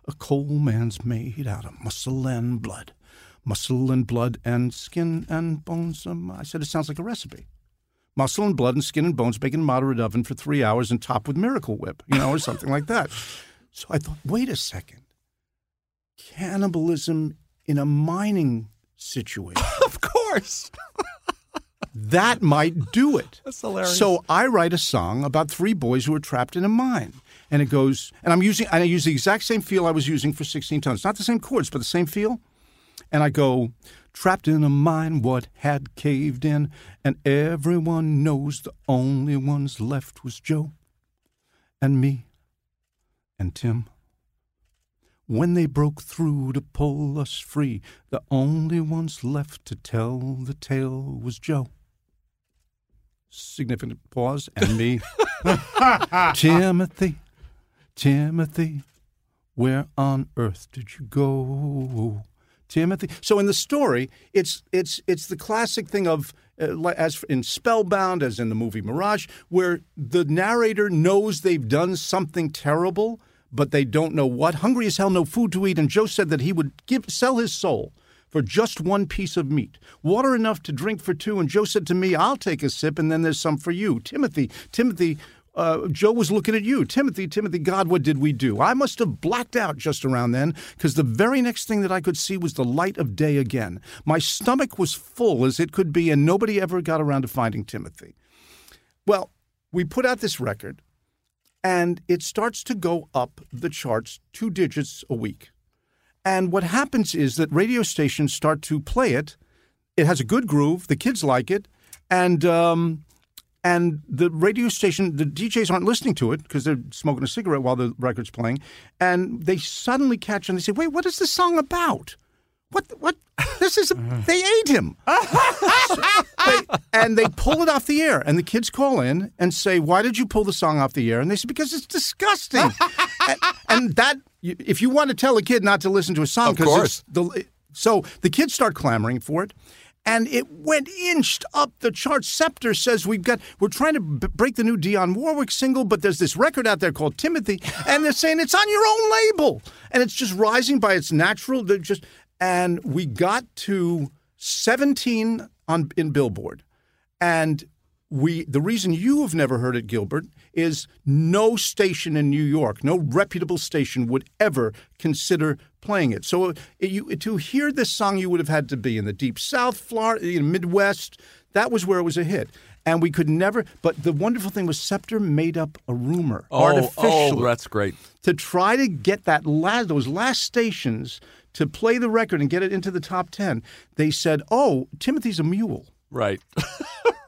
A coal man's made out of muscle and blood. Muscle and blood and skin and bones. Um, I said, It sounds like a recipe. Muscle and blood and skin and bones bake in moderate oven for three hours and top with Miracle Whip, you know, or something like that. <laughs> So I thought, wait a second. Cannibalism in a mining situation <laughs> of course. <laughs> that might do it. That's hilarious. So I write a song about three boys who are trapped in a mine. And it goes, and I'm using, and I use the exact same feel I was using for 16 tons. Not the same chords, but the same feel. And I go, trapped in a mine, what had caved in, and everyone knows the only ones left was Joe and me and Tim. When they broke through to pull us free, the only ones left to tell the tale was Joe. Significant pause, and me. <laughs> Timothy, Timothy, where on earth did you go? Timothy. So in the story, it's it's it's the classic thing of uh, as in Spellbound, as in the movie Mirage, where the narrator knows they've done something terrible, but they don't know what. Hungry as hell, no food to eat, and Joe said that he would give sell his soul for just one piece of meat, water enough to drink for two. And Joe said to me, "I'll take a sip, and then there's some for you." Timothy, Timothy. Uh, Joe was looking at you. Timothy, Timothy, God, what did we do? I must have blacked out just around then because the very next thing that I could see was the light of day again. My stomach was full as it could be, and nobody ever got around to finding Timothy. Well, we put out this record, and it starts to go up the charts two digits a week. And what happens is that radio stations start to play it. It has a good groove. The kids like it, and um, and the radio station, the DJs aren't listening to it because they're smoking a cigarette while the record's playing, and they suddenly catch and they say, "Wait, what is this song about? What? What? This is a, <laughs> uh. they ate him." So <laughs> they- and they pull it off the air, and the kids call in and say, "Why did you pull the song off the air?" And they say, "Because it's disgusting." <laughs> and, and that, if you want to tell a kid not to listen to a song, because so the kids start clamoring for it. And it went inched up the chart. Scepter says we've got we're trying to b- break the new Dionne Warwick single, but there's this record out there called Timothy, and they're saying it's on your own label, and it's just rising by its natural. They're just and we got to 17 on in Billboard, and we the reason you have never heard it, Gilbert, is no station in New York, no reputable station would ever consider playing it. So uh, it, you, to hear this song, you would have had to be in the deep South, Florida, you know, Midwest. That was where it was a hit. And we could never. But the wonderful thing was Scepter made up a rumor Oh, oh artificially oh, that's great. to try to get that last, those last stations to play the record and get it into the top ten. They said, "Oh, Timothy's a mule." Right. <laughs>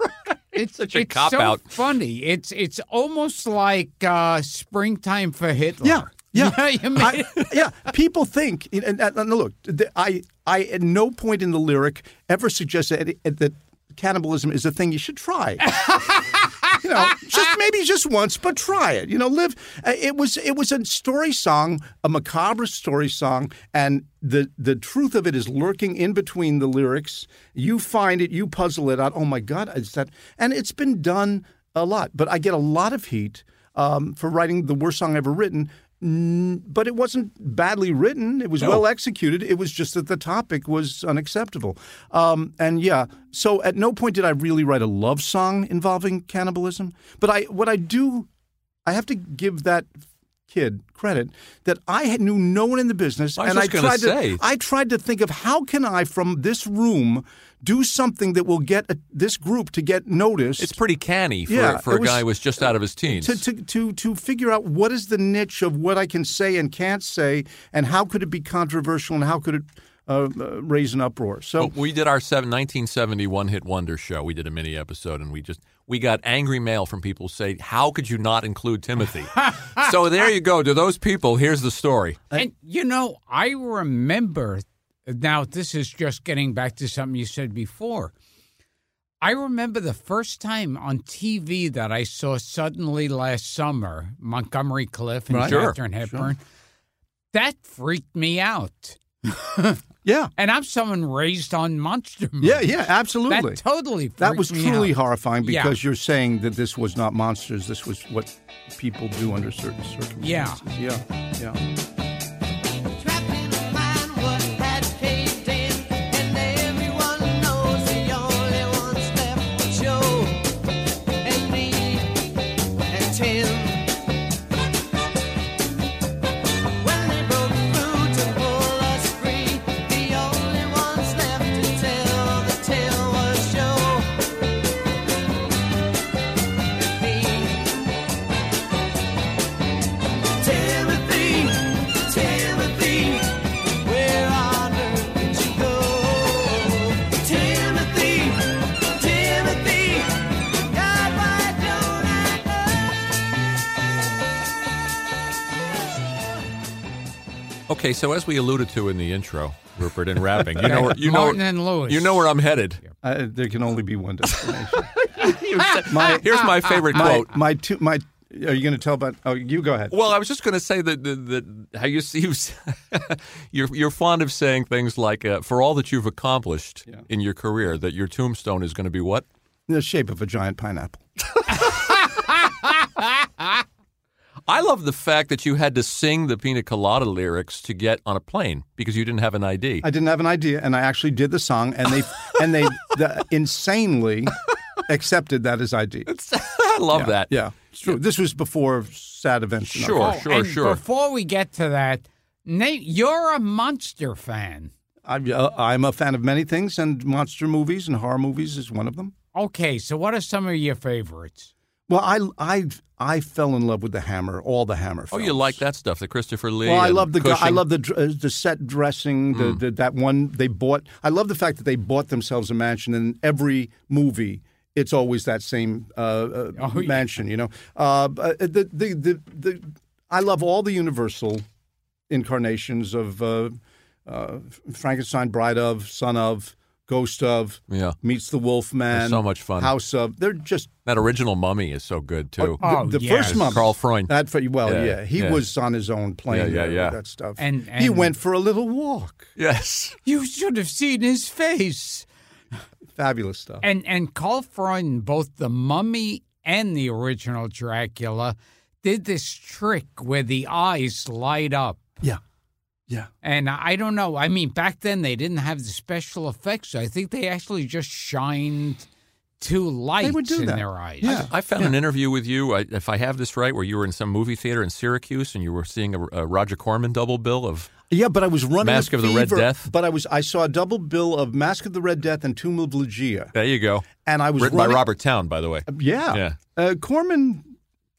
<laughs> It's such a it's cop so out. funny. It's it's almost like uh, springtime for Hitler. Yeah. <laughs> Yeah, you mean, I- <laughs> yeah. People think, and, and, and look, th- I, I at no point in the lyric ever suggested that, that cannibalism is a thing you should try. You know, just maybe just once, but try it. You know, live. uh, It was it was a story song, a macabre story song, and the the truth of it is lurking in between the lyrics. You find it, you puzzle it out. Oh my God, is that? And it's been done a lot, but I get a lot of heat um, for writing the worst song ever written. But it wasn't badly written. It was well executed. It was just that the topic was unacceptable. Um, and yeah, so at no point did I really write a love song involving cannibalism. But I, what I do, I have to give that kid credit that I had, knew no one in the business, I and I tried say. to. I tried to think of how can I from this room do something that will get a, this group to get noticed. It's pretty canny for, Yeah, for a was- guy who was just out of his teens. to, to, to, to figure out what is the niche of what I can say and can't say, and how could it be controversial, and how could it uh, uh, raise an uproar. So Well, we did our seven, 1971 hit wonder show. We did a mini episode, and we just we got angry mail from people say, "How could you not include Timothy?" <laughs> so there you go. To those people, here's the story. And you know, I remember now this is just getting back to something you said before. I remember the first time on TV that I saw suddenly last summer, Montgomery Clift and Right. Sure, Katharine Hepburn. That freaked me out. <laughs> yeah, And I'm someone raised on monster movies. yeah, yeah, absolutely. That totally That was truly out. horrifying Yeah. because you're saying that this was not monsters. This was what people do under certain circumstances. Yeah. yeah, yeah. Okay, so as we alluded to in the intro, Rupert, in rapping, you <laughs> know, where, you know, Martin and Lewis. you know where I'm headed. Uh, there can only be one destination. <laughs> <laughs> Here's my favorite my quote. my two, my Are you going to tell about? Oh, you go ahead. Well, I was just going to say that, that, that how you see you're you're fond of saying things like uh, for all that you've accomplished Yeah. in your career, that your tombstone is going to be what? In the shape of a giant pineapple. I love the fact that you had to sing the Pina Colada lyrics to get on a plane because you didn't have an ID. I didn't have an idea, and I actually did the song, and they and they <laughs> the, insanely accepted that as ID. <laughs> I love that. Yeah, it's true. This was before sad events. Sure, life. sure, and sure. Before we get to that, Nate, you're a monster fan. I'm, uh, I'm a fan of many things, and monster movies and horror movies is one of them. Okay, so what are some of your favorites? Well, I I I fell in love with the Hammer, all the Hammer. Oh, you like that stuff, the Christopher Lee. Well, I and love the gu- I love the uh, the set dressing, the, the that one they bought. I love the fact that they bought themselves a mansion in every movie. It's always that same uh, uh, Oh, yeah. mansion, you know. Uh, uh, the, the the the I love all the Universal incarnations of uh, uh, Frankenstein, Bride of, Son of, Ghost of, Yeah. Meets the Wolf Man. So much fun. House of. They're just That original Mummy is so good too. Oh, the, the oh, yes. first Mummy, Karl Freund. That for well, Yeah, yeah, he yeah. was on his own plane. Yeah, yeah, yeah. That stuff. And- he went for a little walk. yes. You should have seen his face. Fabulous stuff. And and Karl Freund, both the Mummy and the original Dracula, did this trick where the eyes light up. yeah, yeah. And I don't know. I mean, back then they didn't have the special effects. So I think they actually just shined two lights would do in that. their eyes. Yeah. I found an interview with you, if I have this right, where you were in some movie theater in Syracuse and you were seeing a, a Roger Corman double bill of. Yeah, but I was running Masque a of the Red Death? But I was I saw a double bill of Masque of the Red Death and Tomb of Ligeia, There you go. and I was Written running, by Robert Towne, by the way. Yeah, Yeah. Uh, Corman.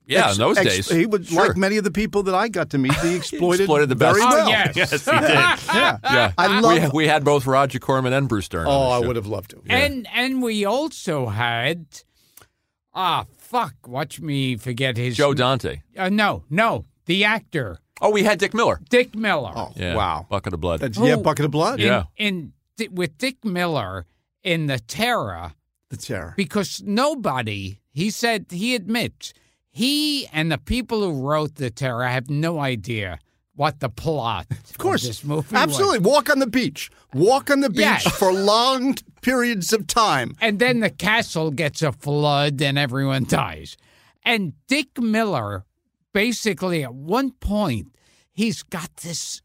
Yeah, ex- in those ex- days. he was Sure. like many of the people that I got to meet. He <laughs> exploited, exploited the best. very Oh, well. yes. Yes, he did. <laughs> Yeah, Yeah, I we, love. had, we had both Roger Corman and Bruce Dern. oh, on I the show. would have loved to. And and we also had ah fuck, watch me forget his Joe Dante. Uh, no, no, the actor Oh, we had Dick Miller. Dick Miller. Oh, Yeah, wow. bucket of blood. That's, Who- yeah, bucket of blood. in, Yeah. in Di- with Dick Miller in the Terror the terror. because nobody he said he admits he and the people who wrote the Terror have no idea what the plot Of course, this movie absolutely. was. Walk on the beach. Walk on the beach Yes. for long periods of time. And then the castle gets a flood and everyone dies. And Dick Miller, basically, at one point, he's got this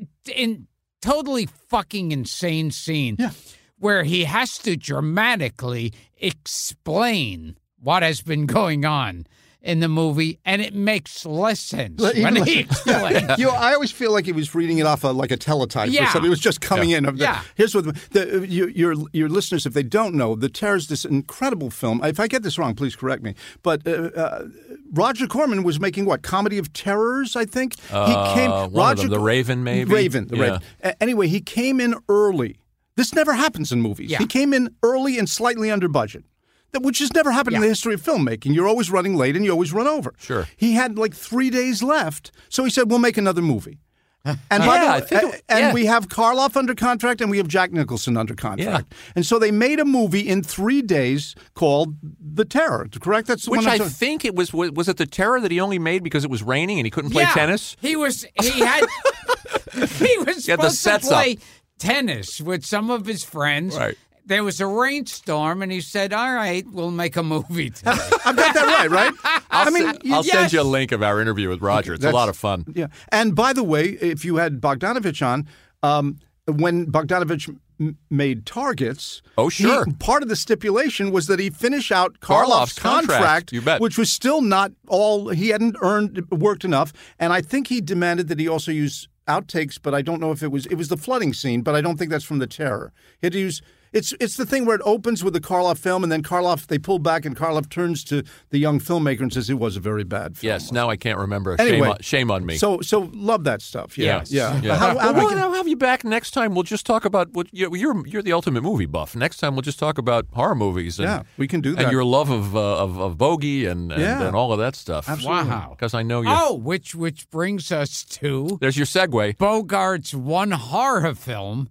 eh, in totally fucking insane scene Yeah. where he has to dramatically explain what has been going on in the movie, and it makes less sense Like, when even he like- explains. You know, I always feel like he was reading it off a, like a teletype or something. It was just coming in. Of the, Yeah. Here's what the, the, your, your your listeners, if they don't know, The Terror is this incredible film. If I get this wrong, please correct me. But uh, uh, Roger Corman was making what comedy of terrors? I think Uh, he came. one of Roger them, The Raven, maybe? Raven, the Yeah. Raven. A- anyway, he came in early. This never happens in movies. Yeah. He came in early and slightly under budget. That which has never happened in the history of filmmaking. You're always running late and you always run over. Sure. He had like three days left, so he said, "We'll make another movie." <laughs> And by Yeah, the I way, think it- and yeah. we have Karloff under contract and we have Jack Nicholson under contract. And so they made a movie in three days called The Terror. Correct? That's the Which one. I'm I talking- think it was. Was was it the terror that he only made because it was raining and he couldn't play yeah, tennis? He was he had <laughs> <laughs> he was He had the supposed sets to play up. tennis with some of his friends. Right. There was a rainstorm, and he said, "All right, we'll make a movie <laughs> today." I've got that right, right? <laughs> I mean, I'll send you a link of our interview with Roger. It's a lot of fun. Yeah. And by the way, if you had Bogdanovich on, um, when Bogdanovich m- made targets, Oh, he- sure. part of the stipulation was that he finish out Karloff's Karloff's contract, contract, you bet. which was still not all he hadn't earned worked enough. And I think he demanded that he also use outtakes, but I don't know if it was it was the flooding scene, but I don't think that's from the terror. He had to use it's it's the thing where it opens with the Karloff film, and then Karloff they pull back, and Karloff turns to the young filmmaker and says it was a very bad film. Yes. Now I can't remember. Anyway, shame, on, shame on me. So so love that stuff. Yeah, Yes. yeah. Yeah. How- how well, do we we'll, get- I'll have you back next time. We'll just talk about what you're. You're, you're the ultimate movie buff. Next time we'll just talk about horror movies. And, Yeah, we can do that. And that. your love of uh, of, of bogey and and, Yeah. and all of that stuff. Absolutely. Wow. Because I know you. oh, which which brings us to There's your segue. Bogart's one horror film.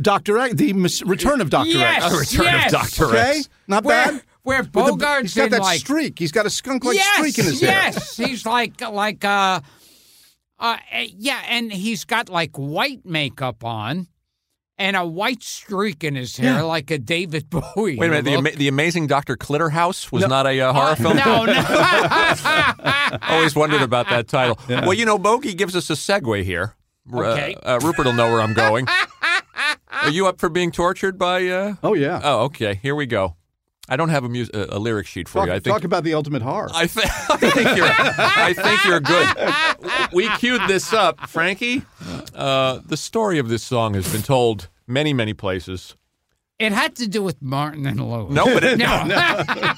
Doctor X, the mis- return of Doctor Yes, X. A return yes. of Doctor Okay, X. not Where, bad. where With the- Bogart's he's got in that like streak. He's got a skunk-like yes, streak in his hair. yes. He's like like uh, uh, eh, yeah, and he's got like white makeup on. And a white streak in his hair, Yeah. like a David <laughs> Bowie. Wait a minute. The, look. ama- the amazing Dr. Clitterhouse was No. not a uh, horror film. no, no. <laughs> Always wondered about that title. Well, you know, Bogey gives us a segue here. Uh, Okay. Uh, Rupert will know where I'm going. <laughs> Are you up for being tortured by? Uh... Oh yeah. Oh, okay. Here we go. I don't have a, mus- a, a lyric sheet for talk, you. I think talk about the ultimate horror. I, th- <laughs> I think you're. I think you're good. We queued this up, Frankie. Uh, the story of this song has been told many, many places. It had to do with Martin and Lewis. No, but it, <laughs> <laughs> No.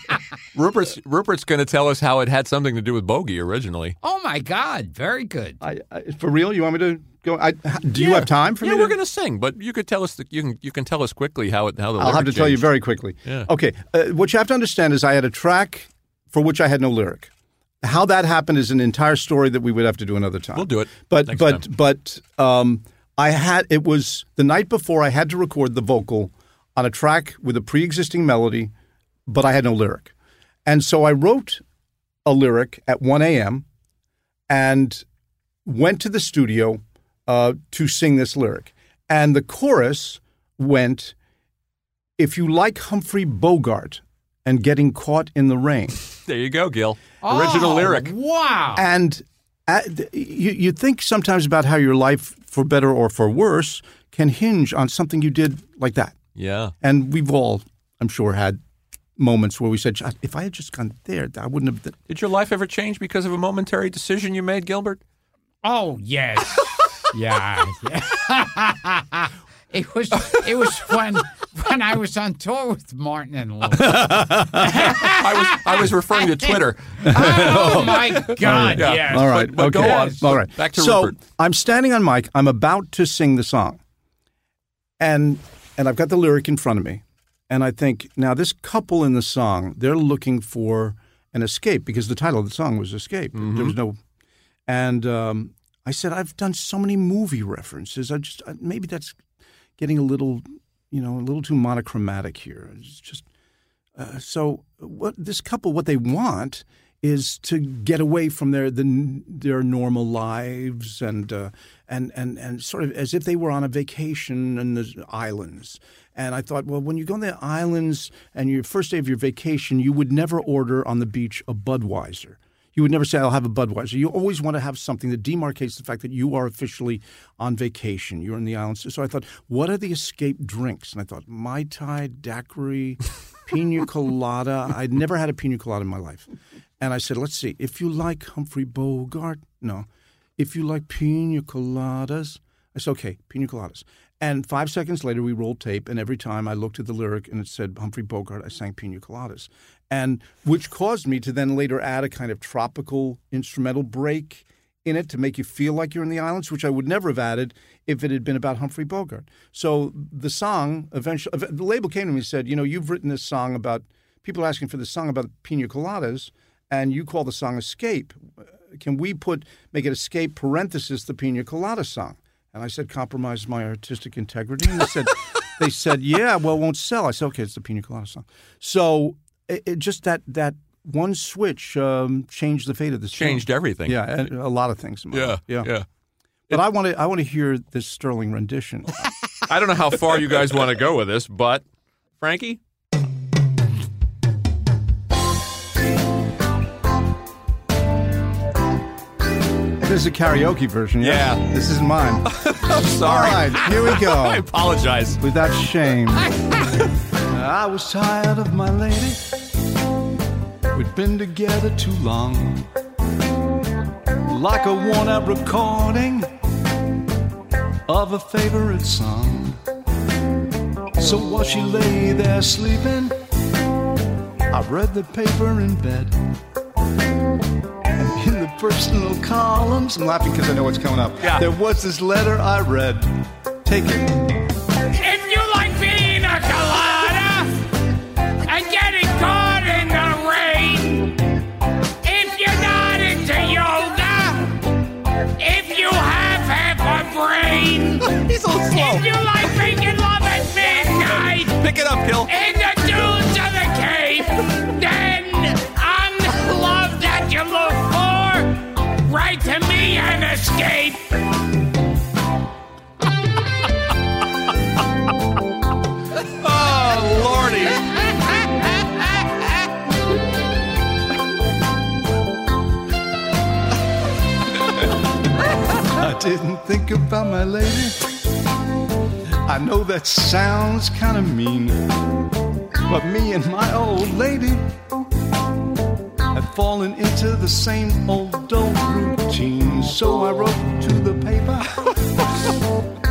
Rupert's Rupert's going to tell us how it had something to do with Bogey originally. oh my God, very good. I, I, for real, you want me to go? I, do you have time for yeah, me? we're going to sing, but you could tell us. The, you can you can tell us quickly how it how the. I'll have to lyric tell you very quickly. Yeah. Okay. Uh, what you have to understand is I had a track for which I had no lyric. How that happened is an entire story that we would have to do another time. We'll do it But next but time. but um, I had it was the night before I had to record the vocal on a track with a pre-existing melody, but I had no lyric, and so I wrote a lyric at 1 a.m. and went to the studio uh, to sing this lyric, and the chorus went if you like Humphrey Bogart and getting caught in the rain. <laughs> There you go, Gil. Original Oh, lyric. Wow. And uh, you, you think sometimes about how your life, for better or for worse, can hinge on something you did like that. Yeah. And we've all, I'm sure, had moments where we said, if I had just gone there, I wouldn't have. Did your life ever change because of a momentary decision you made, Gilbert? Oh yes, yeah, yeah. <laughs> it was it was when when I was on tour with Martin and Lewis. I was I was referring to Twitter. Oh my <laughs> God! Yeah. Yes. All right. But- but okay. go on. All right. Back to so Rupert. I'm standing on mic. I'm about to sing the song, and and I've got the lyric in front of me, and I think now this couple in the song they're looking for an escape because the title of the song was "Escape." There was no, and um, I said I've done so many movie references. I just I- maybe that's getting a little, you know, a little too monochromatic here. It's just uh, so what this couple what they want is to get away from their the, their normal lives and uh, and and and sort of as if they were on a vacation in the islands. And I thought, well, when you go on the islands and your first day of your vacation, you would never order on the beach a Budweiser. You would never say, I'll have a Budweiser. You always want to have something that demarcates the fact that you are officially on vacation. You're in the islands. So I thought, what are the escape drinks? And I thought, Mai Tai, daiquiri, <laughs> pina colada. I'd never had a pina colada in my life. And I said, let's see. If you like Humphrey Bogart, no. If you like pina coladas, I said, okay, pina coladas. And five seconds later, we rolled tape, and every time I looked at the lyric and it said Humphrey Bogart, I sang pina coladas. And which caused me to then later add a kind of tropical instrumental break in it to make you feel like you're in the islands, which I would never have added if it had been about Humphrey Bogart. So the song eventually, the label came to me and said, you know, you've written this song about people asking for this song about pina coladas, and you call the song Escape. Can we put make it Escape parenthesis the pina colada song? And I said, compromise my artistic integrity. And they said, <laughs> they said, yeah, well, it won't sell. I said, okay, it's the pina colada song. So it, it just that that one switch um, changed the fate of the song. Changed everything. Yeah, a lot of things. Yeah. yeah, Yeah. But I want to I want to hear this sterling rendition. <laughs> I don't know how far you guys want to go with this, but Frankie, this is a karaoke version. Yeah, Yeah. this isn't mine. <laughs> I'm sorry. right, here we go. <laughs> I apologize. Without shame. I was tired of my lady. We'd been together too long. Like a worn out recording of a favorite song. So while she lay there sleeping, I read the paper in bed. In the personal columns, I'm laughing because I know what's coming up. Yeah. There was this letter I read. Take it. Take it uphill. In the dunes of the Cape, then unloved, that you look for, write to me and escape. <laughs> oh, Lordy. <laughs> I didn't think about my lady. I know that sounds kind of mean, but me and my old lady had fallen into the same old dull routine. So I wrote to the paper,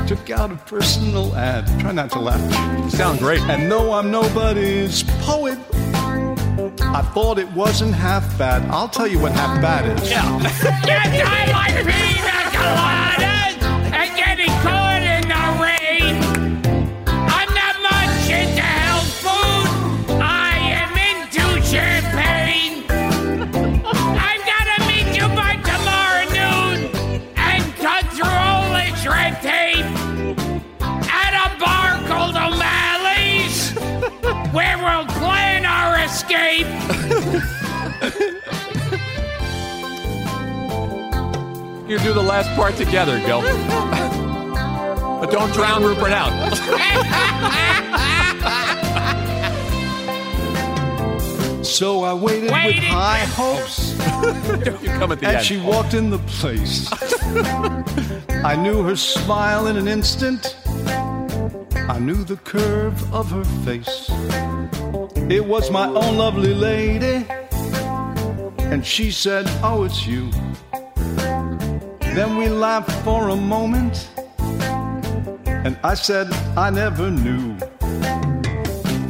<laughs> took out a personal ad. Try not to laugh. Sound great. And though I'm nobody's poet, I thought it wasn't half bad. I'll tell you what half bad is. Yes, I like pina coladas and getting caught You do the last part together, Gil. <laughs> but don't drown Rupert out. <laughs> So I waited, Waited with high <laughs> hopes, you come at the and end. she walked in the place. I knew her smile in an instant. I knew the curve of her face. It was my own lovely lady, and she said, "Oh, it's you." Then we laughed for a moment, and I said, "I never knew."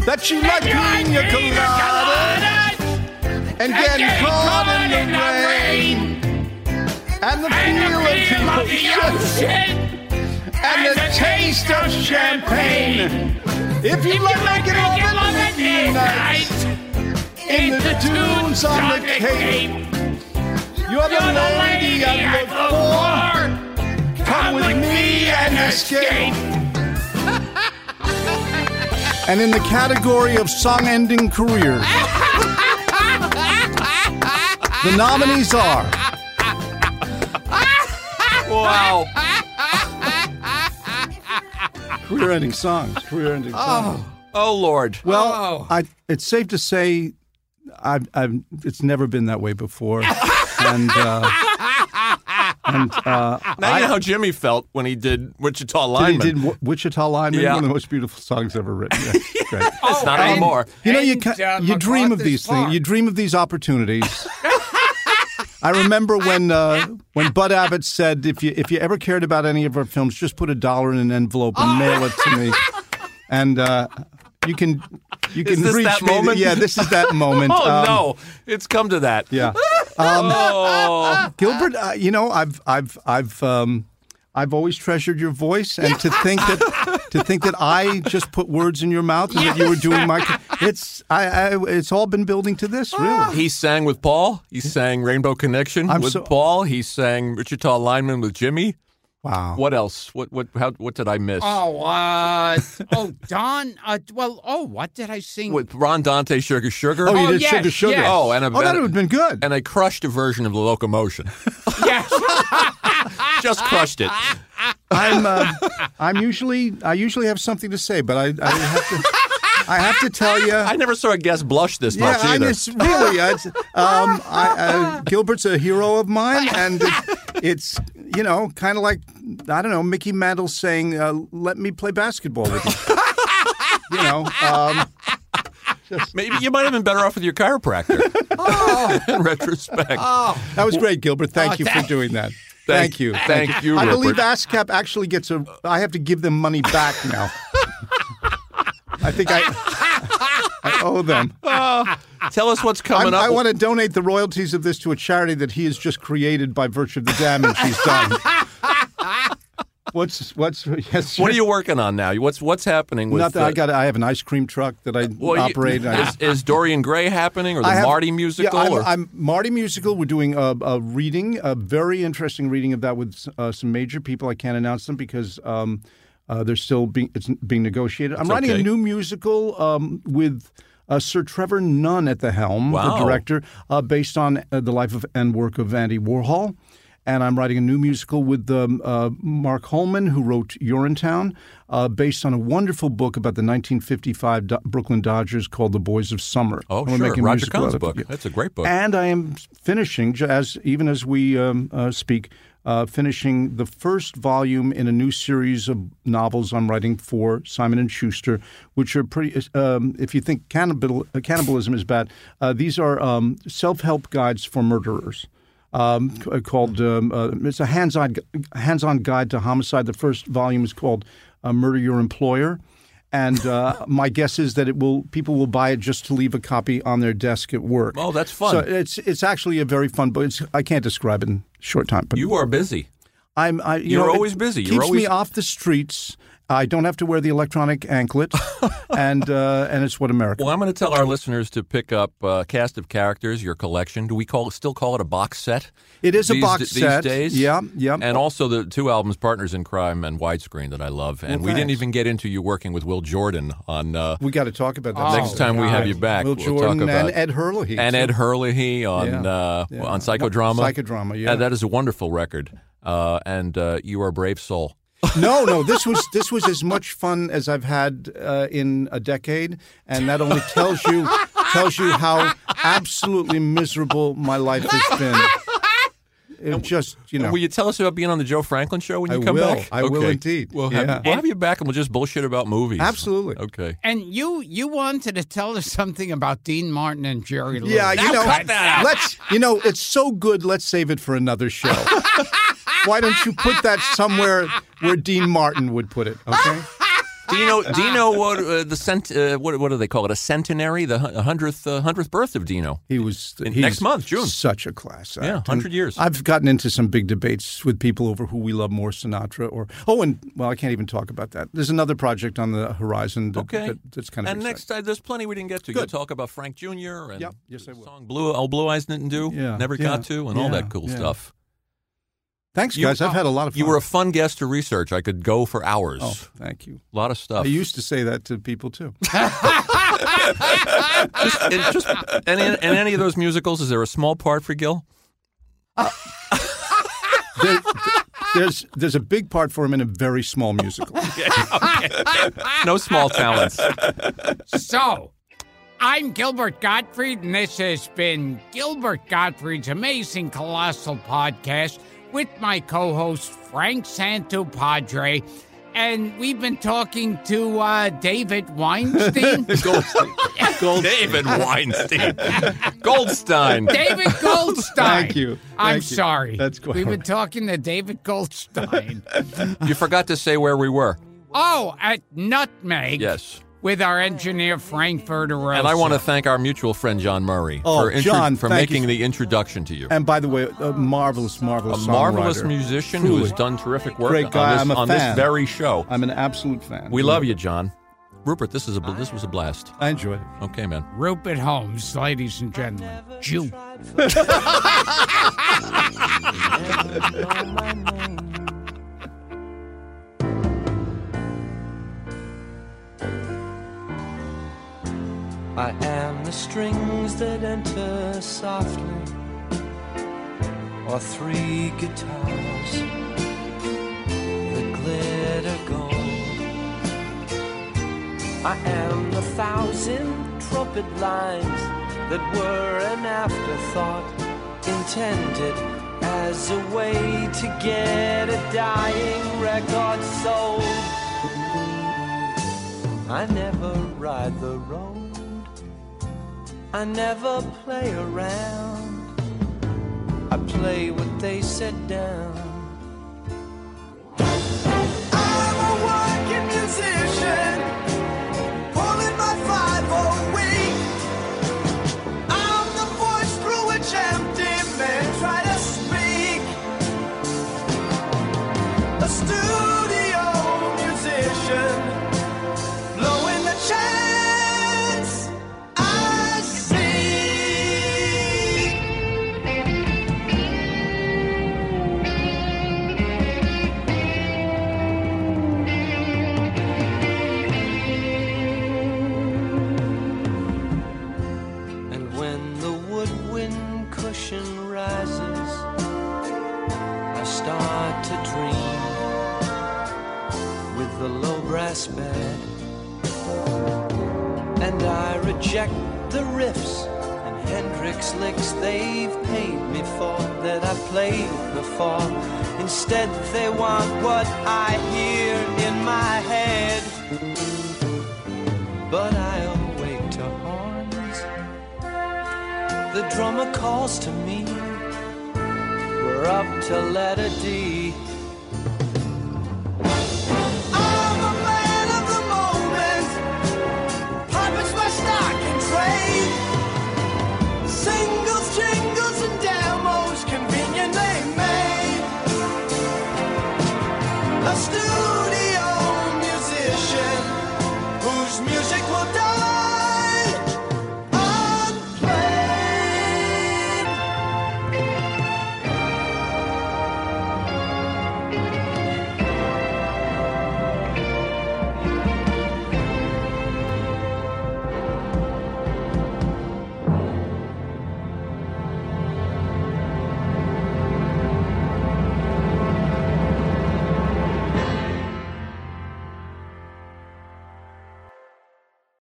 That she liked pina coladas and getting caught in the rain and the feel of the ocean and the taste of champagne. If you look like making love at midnight in the dunes on the Cape, you're the lady I look for. Come with me and escape. <laughs> And in the category of song-ending careers, the nominees are wow. career-ending songs. Career-ending oh. songs. Oh, Lord. Well, Oh. I, it's safe to say, I've, I've, it's never been that way before, <laughs> and uh, <laughs> and uh, Now I, know how Jimmy felt when he did Wichita he Lineman. did W- Wichita Lineman, Yeah. one of the most beautiful songs ever written. Yeah, <laughs> great. it's not and- anymore. You know, you ca- uh, you dream of MacArthur's these things. You dream of these opportunities. <laughs> I remember when uh, when Bud Abbott said, "If you if you ever cared about any of our films, just put a dollar in an envelope and mail it to me." And uh, you can you can Is this reach that me. moment? Yeah, this is that moment. Oh, Um, no. It's come to that. Yeah, <laughs> Oh. Gilbert. Uh, you know, I've I've I've um, I've always treasured your voice, and to think that to think that I just put words in your mouth and that you were doing my it's I, I it's all been building to this really. He sang with Paul. He sang Rainbow Connection I'm with so- Paul. He sang Richard Wichita Lineman with Jimmy. Wow. What else? What what how, what did I miss? Oh, uh, oh, Don. Uh, well, oh, what did I sing? With Ron Dante, Sugar Sugar. Oh, you Oh, did yes, sugar sugar. yes. Oh, and a, Oh, that would have been good. and I crushed a version of the locomotion. <laughs> yes. <laughs> Just crushed it. I'm uh, I'm usually I usually have something to say, but I, I have to I have to tell you. I never saw a guest blush this yeah, much I either. it's really it's, um, I, uh, Gilbert's a hero of mine, and it, <laughs> it's you know kind of like I don't know Mickey Mantle saying, uh, "Let me play basketball with you." <laughs> you know, um, Maybe you might have been better off with your chiropractor. <laughs> <laughs> In retrospect. that was great, Gilbert. Thank Oh, you for doing that. Thank- Thank you. thank you, I believe ASCAP actually gets a. I have to give them money back now. I think I, I owe them. <laughs> Tell us what's coming I'm- up. I want to donate the royalties of this to a charity that he has just created by virtue of the damage he's done. <laughs> What's what's yes? what are you working on now? What's what's happening with? Nothing. uh, I got. I have an ice cream truck that I well, operate. I is, is Dorian Gray happening or the have- Marty musical? Yeah, I'm, or? I'm Marty musical. We're doing a, a reading, a very interesting reading of that with uh, some major people. I can't announce them because um, uh, they're still being it's being negotiated. I'm writing okay. a new musical um, with. Uh, Sir Trevor Nunn at the helm, Wow. the director, uh, based on uh, the life of and work of Andy Warhol. And I'm writing a new musical with um, uh, Mark Hollmann, who wrote Urinetown, uh, based on a wonderful book about the 1955 Do- Brooklyn Dodgers called The Boys of Summer. oh, we're sure. Roger Kahn's book. That's a great book. And I am finishing, as even as we um, uh, speak, uh, finishing the first volume in a new series of novels I'm writing for Simon and Schuster, which are pretty. Um, if you think cannibal, uh, cannibalism is bad, uh, these are um, self-help guides for murderers. Um, called um, uh, it's a hands-on hands-on guide to homicide. The first volume is called uh, "Murder Your Employer." And uh, my guess is that it will people will buy it just to leave a copy on their desk at work. Oh, that's fun. So it's it's actually a very fun book. It's, I can't describe it in short time. But You are busy. I'm I, you You're know, always busy. You're Keeps always- me off the streets. I don't have to wear the electronic anklet, <laughs> and uh, and it's what America. Well, I'm going to tell our listeners to pick up uh, cast of characters, your collection. Do we call still call it a box set? It is a these, box these set. days. Yeah, yeah. And also the two albums, Partners in Crime and Widescreen, that I love. And Well, we didn't even get into you working with Will Jordan on. Uh, we got to talk about that Oh, next time we have you back, Will we'll Jordan talk about and Ed Hurley and too. Ed Hurley on Yeah, uh, yeah. on psychodrama. Psychodrama, yeah. Uh, that is a wonderful record. Uh, and uh, you are a brave soul. <laughs> no, no. This was this was as much fun as I've had uh, in a decade, and that only tells you tells you how absolutely miserable my life has been. It just you know. Will you tell us about being on the Joe Franklin show when you I come will. back? I will indeed. We'll have, Yeah. we'll have you back and we'll just bullshit about movies. Absolutely. Okay. And you you wanted to tell us something about Dean Martin and Jerry Lewis. Yeah, you Now know, cut that out. let's you know, it's so good. Let's save it for another show. <laughs> Why don't you put that somewhere where Dean Martin would put it? Okay. <laughs> Do you know? Do you know what uh, the cent? Uh, what what do they call it? A centenary, the hundredth uh, hundredth birth of Dino. He was next month, June. Such a class. act. Yeah, 100 years. I've gotten into some big debates with people over who we love more, Sinatra or oh, and well, I can't even talk about that. There's another project on the horizon. That, Okay. that- that's kind of And exciting. next time, there's plenty we didn't get to. Good. You'll talk about Frank Jr. and Yep. Yes, I will. song Blue, oh, Blue Eyes didn't do, Yeah, never yeah, got to, and all that cool yeah. stuff. Thanks, You- guys. I've had a lot of fun. You were a fun guest to research. I could go for hours. oh, thank you. A lot of stuff. I used to say that to people too. <laughs> just, in, just and in, in any of those musicals, is there a small part for Gil? <laughs> There- there's there's a big part for him in a very small musical. <laughs> No small talents. So, I'm Gilbert Gottfried, and this has been Gilbert Gottfried's Amazing Colossal Podcast with my co host, Frank Santopadre. And we've been talking to uh, David Weinstein. <laughs> Goldstein. David Weinstein. <laughs> Goldstein. David Goldstein. Thank you. I'm you. sorry. That's quite We've been talking to David Goldstein. You forgot to say where we were. oh, at Nutmeg. Yes. With our engineer, Frank Verderosa. And I want to thank our mutual friend John Murray Oh, for, intro- John, for making you. the introduction to you. And by the way, a marvelous, marvelous, a marvelous songwriter. musician who has done terrific work Great on, guy. this, I'm a on this fan. very show. I'm an absolute fan. We love you, John. Rupert, this is a this was a blast. I enjoyed it. Okay, man. Rupert Holmes, ladies and gentlemen. Jew. <laughs> <laughs> <laughs> the strings that enter softly, or three guitars that glitter gold. I am the thousand trumpet lines that were an afterthought, intended as a way to get a dying record sold. I never ride the road. I never play around. I play what they set down. I'm a working musician, reject the riffs and Hendrix licks they've paid me for that I played before. Instead, they want what I hear in my head. But I'll wake to horns. The drummer calls to me. We're up to letter D.